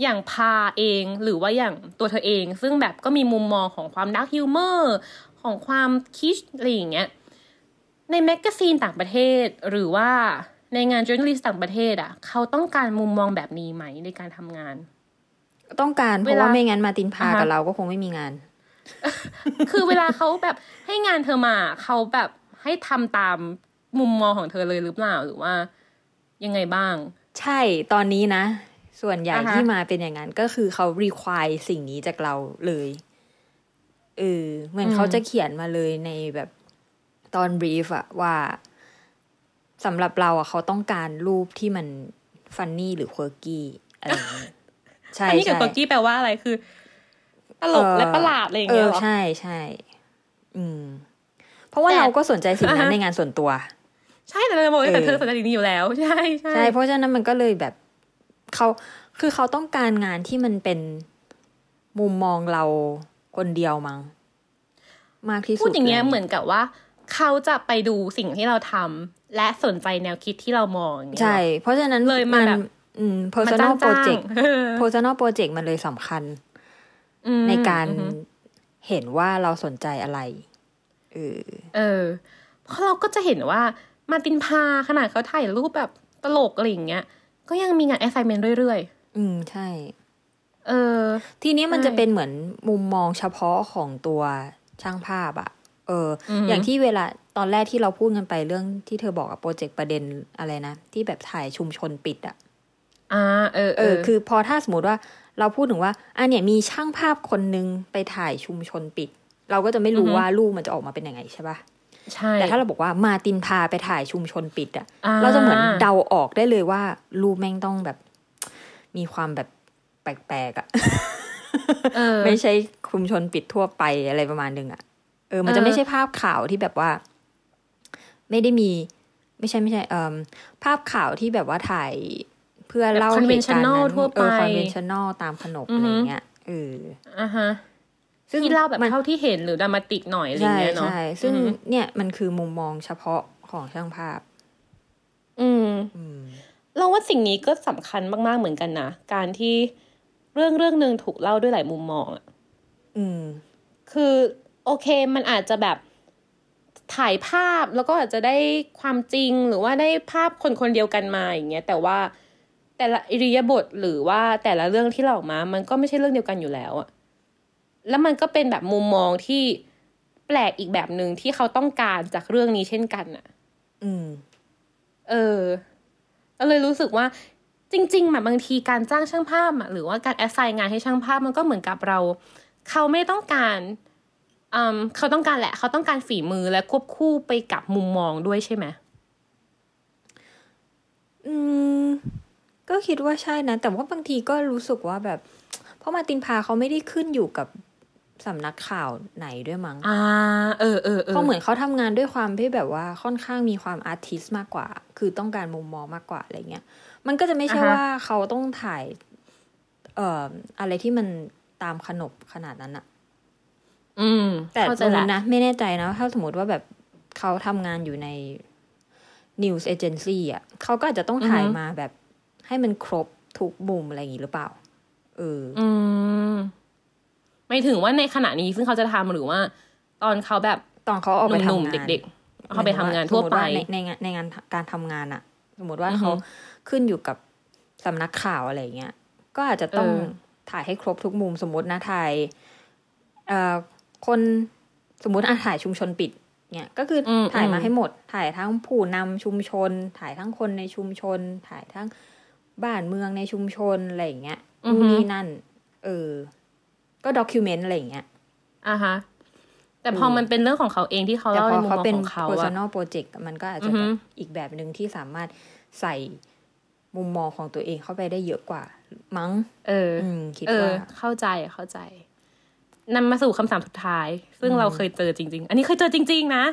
อย่าง Parr เองหรือว่าอย่างตัวเธอเอง ซึ่งแบบก็มีมุมมองของความ dark humor ของความคิดอะไรอย่างเงี้ยใน magazine ต่างประเทศ หรือว่าในงาน journalist ต่างประเทศอะ เขาต้องการมุมมองแบบนี้ไหมในการทำงาน ต้องการเพเวราะลาว่าไม่งั้นมาตินพาอ่าฮะกับเราก็คงไม่มีงาน คือเวลาเขาแบบให้งานเธอมาเขาแบบให้ทำตามมุมมองของเธอเลยหรือเปล่าหรือว่า ยังไงบ้าง ใช่ตอนนี้นะ ส่วนใหญ่อ่าฮะที่มาเป็นอย่างนั้นก็คือเขา require สิ่งนี้จากเราเลยเออเหมือนเขาจะเขียนมาเลยในแบบตอน brief อะว่าสำหรับเราอะเขาต้องการรูปที่มันฟันนี่หรือ quirky อะไรอย่างเงี้ยใช่อันนี้กับใช่กกี้แปลว่าอะไรคือ ตลกและประหลาดอะไรอย่างเอเงี้ยอเหรอใช่ใช่อืม เพราะว่าแต่เราก็สนใจสิ่งนั้นอ่าฮะในงานส่วนตัว ใช่แต่เลยบอกว่าแต่เออเธอสนใจสิ่งนี้อยู่แล้ว ใช่ใช่ใช่เพราะฉะนั้นมันก็เลยแบบเขาคือเขาต้องการงานที่มันเป็นมุมมองเราคนเดียวมั้งมากที่สุดพูดอย่างเงี้ยลเหมือนกับว่า เขาจะไปดูสิ่งที่เราทำและสนใจแนวคิดที่เรามองอย่างเงี้ยใช่ เพราะฉะนั้นเลยมาแบบ อืมมาจ้า personal งจ้าง project เออ personal project มันเลยสำคัญอืม ในการอือฮึเห็นว่าเราสนใจอะไร เออ เออ เพราะเราก็จะเห็นว่ามาร์ตินพาขนาดเขาถ่ายรูปแบบตลกอะไรอย่างเงี้ย ก็ยังมีงาน assignment เรื่อยอืม ใช่ๆเออ ทีนี้มันใช่จะเป็นเหมือนมุมมองเฉพาะของตัวช่างภาพอะเออออฮึอย่างที่เวลาตอนแรกที่เราพูดกันไปเรื่องที่เธอบอกอะโปรเจกต์ประเด็นอะไรนะ ที่แบบถ่ายชุมชนปิดอะ อ่าเออเออ คือพอถ้าสมมติว่าเราพูดถึงว่าอันเนี่ยมีช่างภาพคนนึงไปถ่ายชุมชนปิด เราก็จะไม่รู้อือฮึว่ารูปมันจะออกมาเป็นยังไงใช่ปะใช่ แต่ถ้าเราบอกว่ามาตินพาไปถ่ายชุมชนปิดอะอ่เราจะเหมือนเดาออกได้เลยว่ารูปแม่งต้องแบบ มีความแบบแปลกๆอะเออไม่ใช่ชุมชนปิดทั่วไปอะไรประมาณหนึ่งอะเออ มันจะเออไม่ใช่ภาพข่าวที่แบบว่า ไม่ได้มี ไม่ใช่ไม่ใช่เอ่อภาพข่าวที่แบบว่าถ่าย เพื่อเล่าเหตุการณ์ conventional นั้นทั่วเออไป conventional ตามขนบอือฮึอะไรเงี้ยเอออ่าฮะซึ่งที่เล่าแบบมันเท่าที่เห็นหรือ dramatic หน่อยอะไรอย่างเงี้ยใช่เนาะใช่ซึ่งอือฮึเนี่ยมันคือมุมมองเฉพาะของช่างภาพ อืมอืมเราว่าสิ่งนี้ก็สำคัญมาก ๆเหมือนกันนะการที่เรื่องเรื่องหนึ่งถูกเล่าด้วยหลายมุมมองอะอืม คือโอเคมันอาจจะแบบถ่ายภาพแล้วก็อาจจะได้ความจริงหรือว่าได้ภาพคนคนเดียวกันมาอย่างเงี้ยแต่ว่า แต่ละอิริยาบถหรือว่าแต่ละเรื่องที่เราออกมา มันก็ไม่ใช่เรื่องเดียวกันอยู่แล้วอะแล้วมันก็เป็นแบบมุมมองที่แปลกอีกแบบหนึ่งที่เขาต้องการจากเรื่องนี้เช่นกันอะอืม เออก็เลยรู้สึกว่าจริงๆแบบบางทีการจ้างช่างภาพอะหรือว่าการแอสไซน์งานให้ช่างภาพมันก็เหมือนกับเรา เขาไม่ต้องการอืมเขาต้องการแหละ เขาต้องการฝีมือและควบคู่ไปกับมุมมองด้วยใช่ไหมอืม ก็คิดว่าใช่นะ แต่ว่าบางทีก็รู้สึกว่าแบบ เพราะมาร์ตินพาเขาไม่ได้ขึ้นอยู่กับสำนักข่าวไหนด้วยมั้งอ่าเออเออเออเขาเหมือนเขาทำงานด้วยความที่แบบว่าค่อนข้างมีความอาร์ติสมากกว่า คือต้องการมุมมองมากกว่าอะไรเงี้ย มันก็จะไม่ใช่ว่าเขาต้องถ่าย เอ่ออะไรที่มันตามขนบขนาดนั้นอะอืม แต่เข้าใจสมมละตินะ ไม่แน่ใจนะ ถ้าสมมติว่าแบบเขาทำงานอยู่ใน news agency อะเขาก็อาจจะต้องถ่ายมาแบบ ให้มันครบทุกมุมอะไรอย่างนี้หรือเปล่า เออ อืม ไม่ถึงว่าในขณะนี้ซึ่งเขาจะทำหรือว่า ตอนเขาแบบตอนเขาออกไปหนุ่มทำงานๆเด็กๆเขาไปทำงานทั่วสมมุไปติาในในงานในงานการทำงานอะสมมติว่าอือฮึเขาขึ้นอยู่กับสำนักข่าวอะไรเงี้ยก็อาจจะต้องเออถ่ายให้ครบทุกมุมสมมตินะถ่ายเอ่อคนสมมติอาถ่ายชุมชนปิดเนี่ยก็คืออมถ่ายมาอืมให้หมด ถ่ายทั้งผู้นำชุมชน ถ่ายทั้งคนในชุมชน ถ่ายทั้ง บ้านเมืองในชุมชนอะไรอย่างเงี้ยนู่นนี่นั่น เออ ก็ด็อกิวเมนต์อะไรอย่างเงี้ยอ่าฮะ แต่พอมันเป็นเรื่องของเขาเองที่เขาแต่เล่าพในอมุมมเขาองเป็นของเขาอะ personal project มันก็อาจจะอือฮึแบบอีกแบบหนึ่งที่สามารถใส่มุมมองของตัวเองเข้าไปได้เยอะกว่า มั้ง เอออืมคิดเออว่าเข้าใจเข้าใจนำมาสู่คำถามสุดท้าย ซึ่งเราเคยเจอจริง ๆ อันนี้เคยเจอจริง ๆ นะ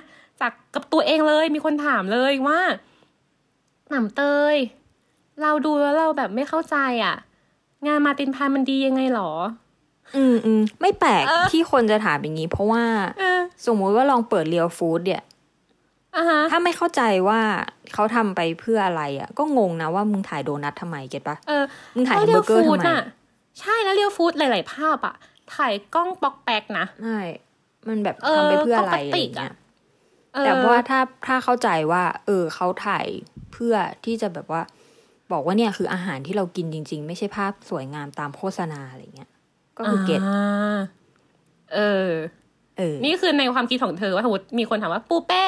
จากกับตัวเองเลยมีคนถามเลยว่าหนำเตย เราดูแล้วเราแบบไม่เข้าใจอะ งาน Martin Parr มันดียังไงหรอ อืมอืมไม่แปลกเออที่คนจะถามอย่างนี้ เพราะว่าเออสมมุติว่าลองเปิด Real Food เนี่ยอะฮะถ้าไม่เข้าใจว่าเขาทำไปเพื่ออะไรอะ ก็งงนะว่ามึงถ่ายโดนัททำไม get ปะเออมึงถ่ายแฮมเบอร์เกอร์ทำไมอะ Real Food ใช่แล้ว Real Food หลาย ๆ ภาพอะ ถ่ายกล้องปอกแปกนะใช่มันแบบเออทำไปเพื่ออะไรก็ปกอะไรติอย่างเงี้อะยเออแต่ว่าถ้าถ้าเข้าใจว่า เออเขาถ่ายเพื่อที่จะแบบว่า บอกว่าเนี่ยคืออาหารที่เรากินจริง ๆ ไม่ใช่ภาพสวยงามตามโฆษณาอะไรเงี้ย ก็คือเก็ตอ่าเออ เออ นี่คือในความคิดของเธอว่าสมมติมีคนถามว่าปูเป้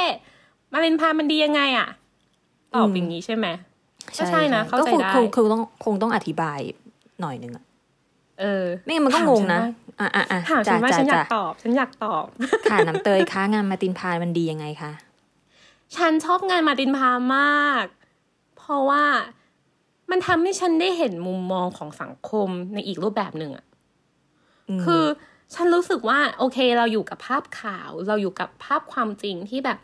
มาเลนพามันดียังไงอะตอบอย่างนี้ใช่ไหมก็ใช่นะเข้าใจก็คงได้คงคงต้องคงต้องอธิบายหน่อยหนึ่งอะเออ ไม่งั้นมันก็ถามงงฉันนะว่าอะอะอะถามฉัจ้านว่าจ้าฉันอยาจ้ากตอบ ฉันอยากตอบค่ะน้ำเตยค้างานมาตินพานมันดียังไงคะฉันชอบงานมาตินพามาก เพราะว่า มันทำให้ฉันได้เห็นมุมมองของสังคมในอีกรูปแบบหนึ่งอะมคือฉันรู้สึกว่า โอเค เราอยู่กับภาพข่าว เราอยู่กับภาพความจริงที่แบบ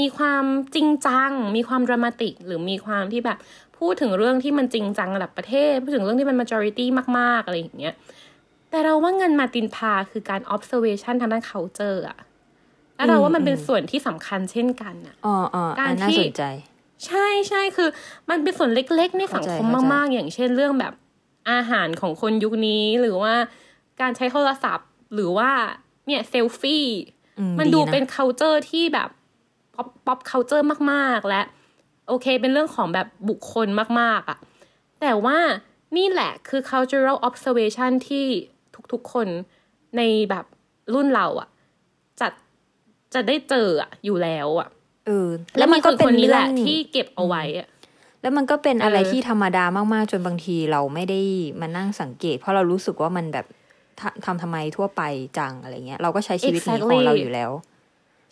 มีความจริงจัง มีความดรามาติก หรือมีความที่แบบ พูดถึงเรื่องที่มันจริงจังระดับประเทศ พูดถึงเรื่องที่มัน majority มาก ๆ อะไรอย่างเงี้ยแต่เราว่างานมาตินพาคือการ observation ทางด้าน culture อะแล้วเราว่ามันเป็นส่วนที่สำคัญเช่นกันอะอ๋ออ๋อการอันน่าที่สน ใจใช่ใช่คือ มันเป็นส่วนเล็กๆ ในสังคมเข้าใจมากๆ อย่างเช่นเรื่องแบบอาหารของคนยุคนี้หรือว่าการใช้โทรศัพท์หรือว่าเนี่ยเซลฟี่อืมันดูะเป็น culture ที่แบบ pop pop culture มาก ๆ และโอเค เป็นเรื่องของแบบบุคคลมาก ๆอะแต่ว่านี่แหละคือ cultural observation ที่ทุก ๆ คนในแบบรุ่นเราอะจะจะได้เจออะอยู่แล้วอะ เออแล้วมีคนคนนี้แหละเรื่องที่เก็บเอาไว้อะแล้วมันก็เป็นอะไรเออที่ธรรมดามากๆ จนบางทีเราไม่ได้มานั่งสังเกต เพราะเรารู้สึกว่ามันแบบทำทำทำไมทั่วไปจังอะไรเงี้ย เราก็ใช้ชีวิตนี้ของเราอยู่แล้ว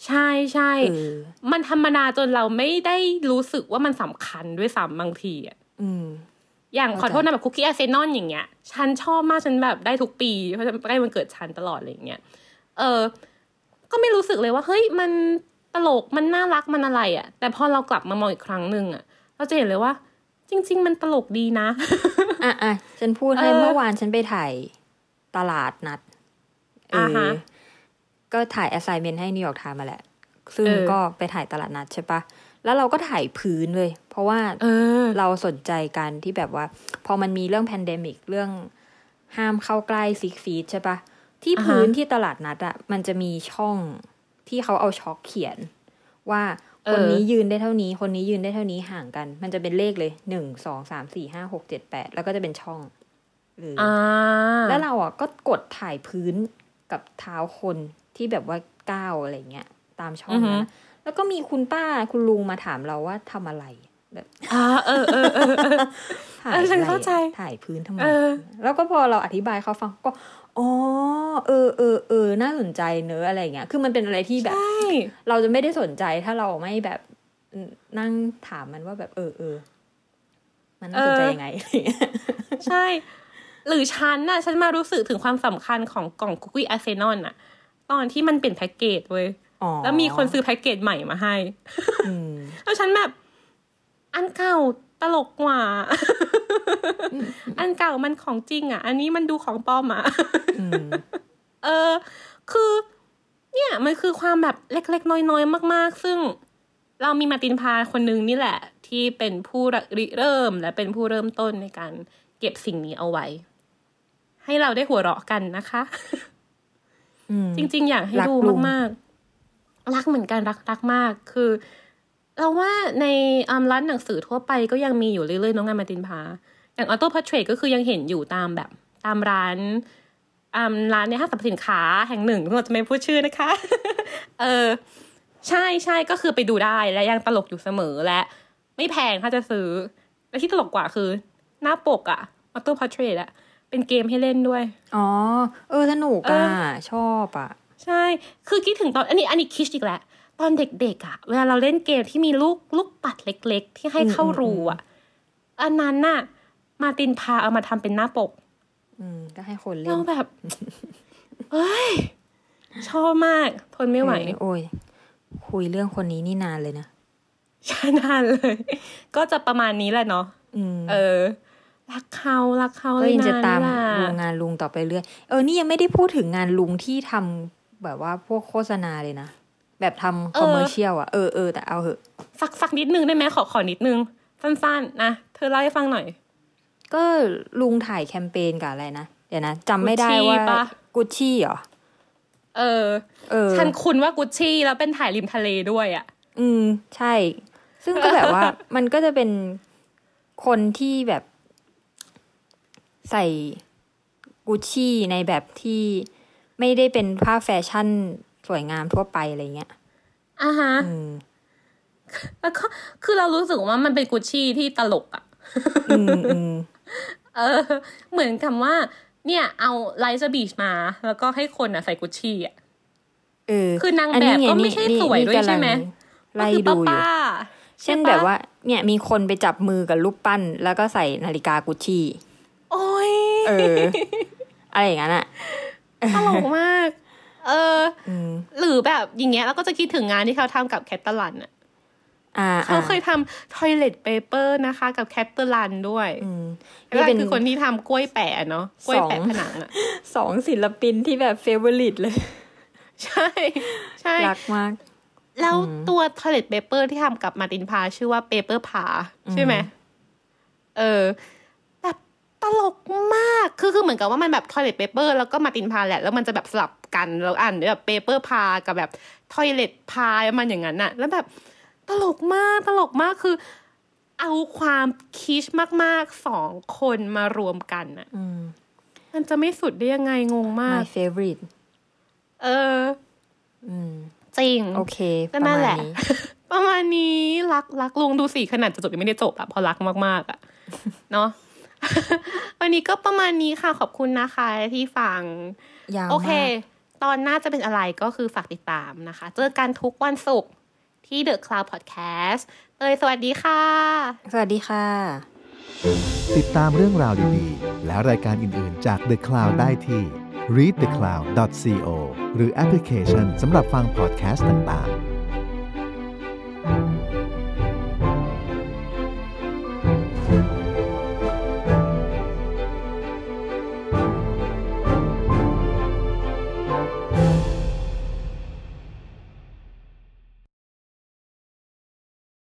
ใช่ใช่เออมันธรรมดาจนเราไม่ได้รู้สึกว่ามันสำคัญด้วยซ้ำบางทีอะอืมอย่างขอเข้าใจโทษนะแบบคุกกี้อาเซนอนอย่างเงี้ย ฉันชอบมากฉันแบบได้ทุกปีเพราะฉันใกล้วันเกิดฉันตลอดอะไรอย่างเงี้ย เออ ก็ไม่รู้สึกเลยว่า เฮ้ยมันต ลกมันน่ารักมันอะไรอะแต่พอเรากลับมามองอีกครั้งหนึ่งอะเราจะเห็นเลยว่า จริง ๆ มันตลกดีนะ อะอะฉันพูดให้เออเมื่อวานฉันไปถ่ายตลาดนัดเอออ่าฮะก็ถ่าย assignment ให้นิวยอร์กไทม์มาแหละ ซึ่งเออก็ไปถ่ายตลาดนัดใช่ปะแล้วเราก็ถ่ายพื้นเลย เพราะว่าเออเราสนใจกันที่แบบว่า พอมันมีเรื่อง pandemic เรื่องห้ามเข้าใกล้ six feet ใช่ปะที่อ่าฮะพื้นที่ตลาดนัดอะมันจะมีช่อง ที่เขาเอาช็อกเขียน ว่าคนนี้ยืนได้เท่านี้ คนนี้ยืนได้เท่านี้ห่างกัน มันจะเป็นเลขเลยหนึ่งสองสามสี่ห้าหกเจ็ดแปดแล้วก็จะเป็นช่องเออออ่าแล้วเราอะก็กดถ่ายพื้นกับเท้าคนที่แบบว่าก้าวอะไรเงี้ย ตามช่องอือฮึนั้นนะแล้วก็มีคุณป้าคุณลุงมาถามเราว่าทำอะไรแบบอ่าเออเออเออเออถ่ายเออฉันอะไรเข้าใจถ่ายพื้นทำไมเออแล้วก็พอเราอธิบายเขาฟังก็ อ๋อเออเออเออน่าสนใจเนอะอะไรเงี้ย คือมันเป็นอะไรที่แบบใช่เราจะไม่ได้สนใจถ้าเราไม่แบบนั่งถามมันว่าแบบ เออเออมันน่าสนใจยังไงอะไรเงี้ยใช่ หรือฉันน่ะ ฉันมารู้สึกถึงความสำคัญของกล่องคุกกี้อาเซนอนน่ะ ตอนที่มันเปลี่ยนแพ็กเกจเว้ยอ๋อแล้วมีคนซื้อแพ็กเกจใหม่มาให้อืมแล้วฉันแบบ อันเก่า ตลกกว่า อันเก่ามันของจริง อะ อันนี้มันดูของปลอมอะอืมเออ คือ เนี่ย มันคือความแบบเล็กๆ น้อยๆ มาก ๆ ซึ่งเรามีมาร์ตินพาคนนึงนี่แหละ ที่เป็นผู้ริเริ่มและเป็นผู้เริ่มต้นในการเก็บสิ่งนี้เอาไว้ ให้เราได้หัวเราะกันนะคะอืมจริง ๆ อยากให้รักดูลุงมาก ๆ รักเหมือนกันรักรักมาก คือ เราว่าในอ่าร้านหนังสือทั่วไปก็ยังมีอยู่เรื่อยๆน้องงานมาร์ตินพา อย่างออโต้พ r เทร t ก็คือยังเห็นอยู่ตามแบบตามร้านอ่าร้านในห้างสรรพสินค้าแห่งหนึ่งเราจะไม่พูดชื่อนะคะ เออ ใช่ใช่ก็คือไปดูได้และยังตลกอยู่เสมอและ ไม่แพงถ้าจะซื้อ และที่ตลกกว่าคือ หน้าปกอะออโต้พ r เทร t อะเป็นเกมให้เล่นด้วย อ๋อ เออ สนุกอะ ชอบอะใใช่ คือคิดถึงตอน อันนี้ อันนี้คิดอีกแล้ว ตอนเด็กๆอะเวลาเราเล่นเกมที่มีลูกลูกปัดเล็ก ๆ ที่ให้เข้ารูอะอันนั้นน่ะ มาตินพาเอามาทำเป็นหน้าปก อืม ก็ให้คนเล่เรานแบบเฮ้ย ชอบมาก ทนไม่ไหวเออโอ้ย คุยเรื่องคนนี้นี่นานเลยนะชานานเลย ก็จะประมาณนี้แหละเนาะอืมเออ รักเขารักเขาก็ยังจะนนตามนี่แหละดูงานลุงต่อไปเรื่อย เออ นี่ยังไม่ได้พูดถึงงานลุงที่ทำแบบว่าพวกโฆษณาเลยนะ แบบทำ commercial อะเออเออแต่เอาเหอะสักสักนิดนึงได้ไหมขอขอนิดนึง สั้นๆนะเธอเล่าให้ฟังหน่อย ก็ลุงถ่ายแคมเปญกับอะไรนะ เดี๋ยวนะจำไม่ได้ Gucci ว่าปะกุชชี่เหรอเออ เออ ฉันคุ้นว่ากุชชี่แล้วเป็นถ่ายริมทะเลด้วยอะอืม ใช่ ซึ่งก็แบบว่า มันก็จะเป็นคนที่แบบใส่กุชชี่ในแบบที่ไม่ได้เป็นผ้าแฟชั่น สวยงามทั่วไปอะไรเงี้ยอ่าฮะอืมแล้วก็คือเรารู้สึกว่ามันเป็นกุชชี่ที่ตลกอะอืมอืมเออ เหมือนกับว่า เนี่ย เอาไลซ์บีชมา แล้วก็ให้คนอะใส่กุชชี่อะเออคือนางนนี้แบบก็ไม่นี่ใช่นี่สวยด้วยนี่กำลังใช่ไหมไล่ก็คือดูอยู่ป้าๆเช่นใปะแบบว่า เนี่ยมีคนไปจับมือกับรูปปั้น แล้วก็ใส่นาฬิกากุชชี่ โอ้ย เออ อะไรอย่างนั้นอะตลกมาก เอออืมหรือแบบอย่างเงี้ยเราก็จะคิดถึงงานที่เขาทำกับ Cattelan อะอ่าเขาเคยทำ toilet paper นะคะ กับ Cattelan ด้วยอืมนี่นี่เป็นคือคนที่ทำกล้วยแปะเนาะกล้วยแปะสองผนังอะสองศิลปินที่แบบ favorite เลย ใช่ ใช่รักมาก แล้วตัว toilet paper ที่ทำกับมาตินพาชื่อว่า paper พาใช่ไหมเออแบบตลกมาก คือคือเหมือนกับว่ามันแบบ toilet paper แล้วก็มาตินพาแหละ แล้วมันจะแบบสลับ กันแล้วอ่านแบบ paper พากับแบบ toilet พามันอย่างนั้นน่ะแล้วแบบตลกมากตลกมากคือ เอาความคิชมากๆสองคนมารวมกันน่ะอืมมันจะไม่สุดได้ยังไงงงมาก my favorite เอออืมจริง โอเคก็ประนั่มานณแหละนี้ประมาณนี้รักรักลุงดูสิขนาดจะจบยังไม่ได้จบอะเพราะรักมากๆอะเนาะวันนี้ก็ประมาณนี้ค่ะขอบคุณนะคะที่ฟังยาวโอเคมาก ตอนหน้าจะเป็นอะไรก็คือฝากติดตามนะคะ เจอกันทุกวันศุกร์ที่ The Cloud Podcast เตยสวัสดีค่ะ สวัสดีค่ะ ติดตามเรื่องราวดีๆ และรายการอื่นๆจาก The Cloud ได้ที่ readthecloud.co หรือแอปพลิเคชันสำหรับฟังพอดแคสต์ต่างๆ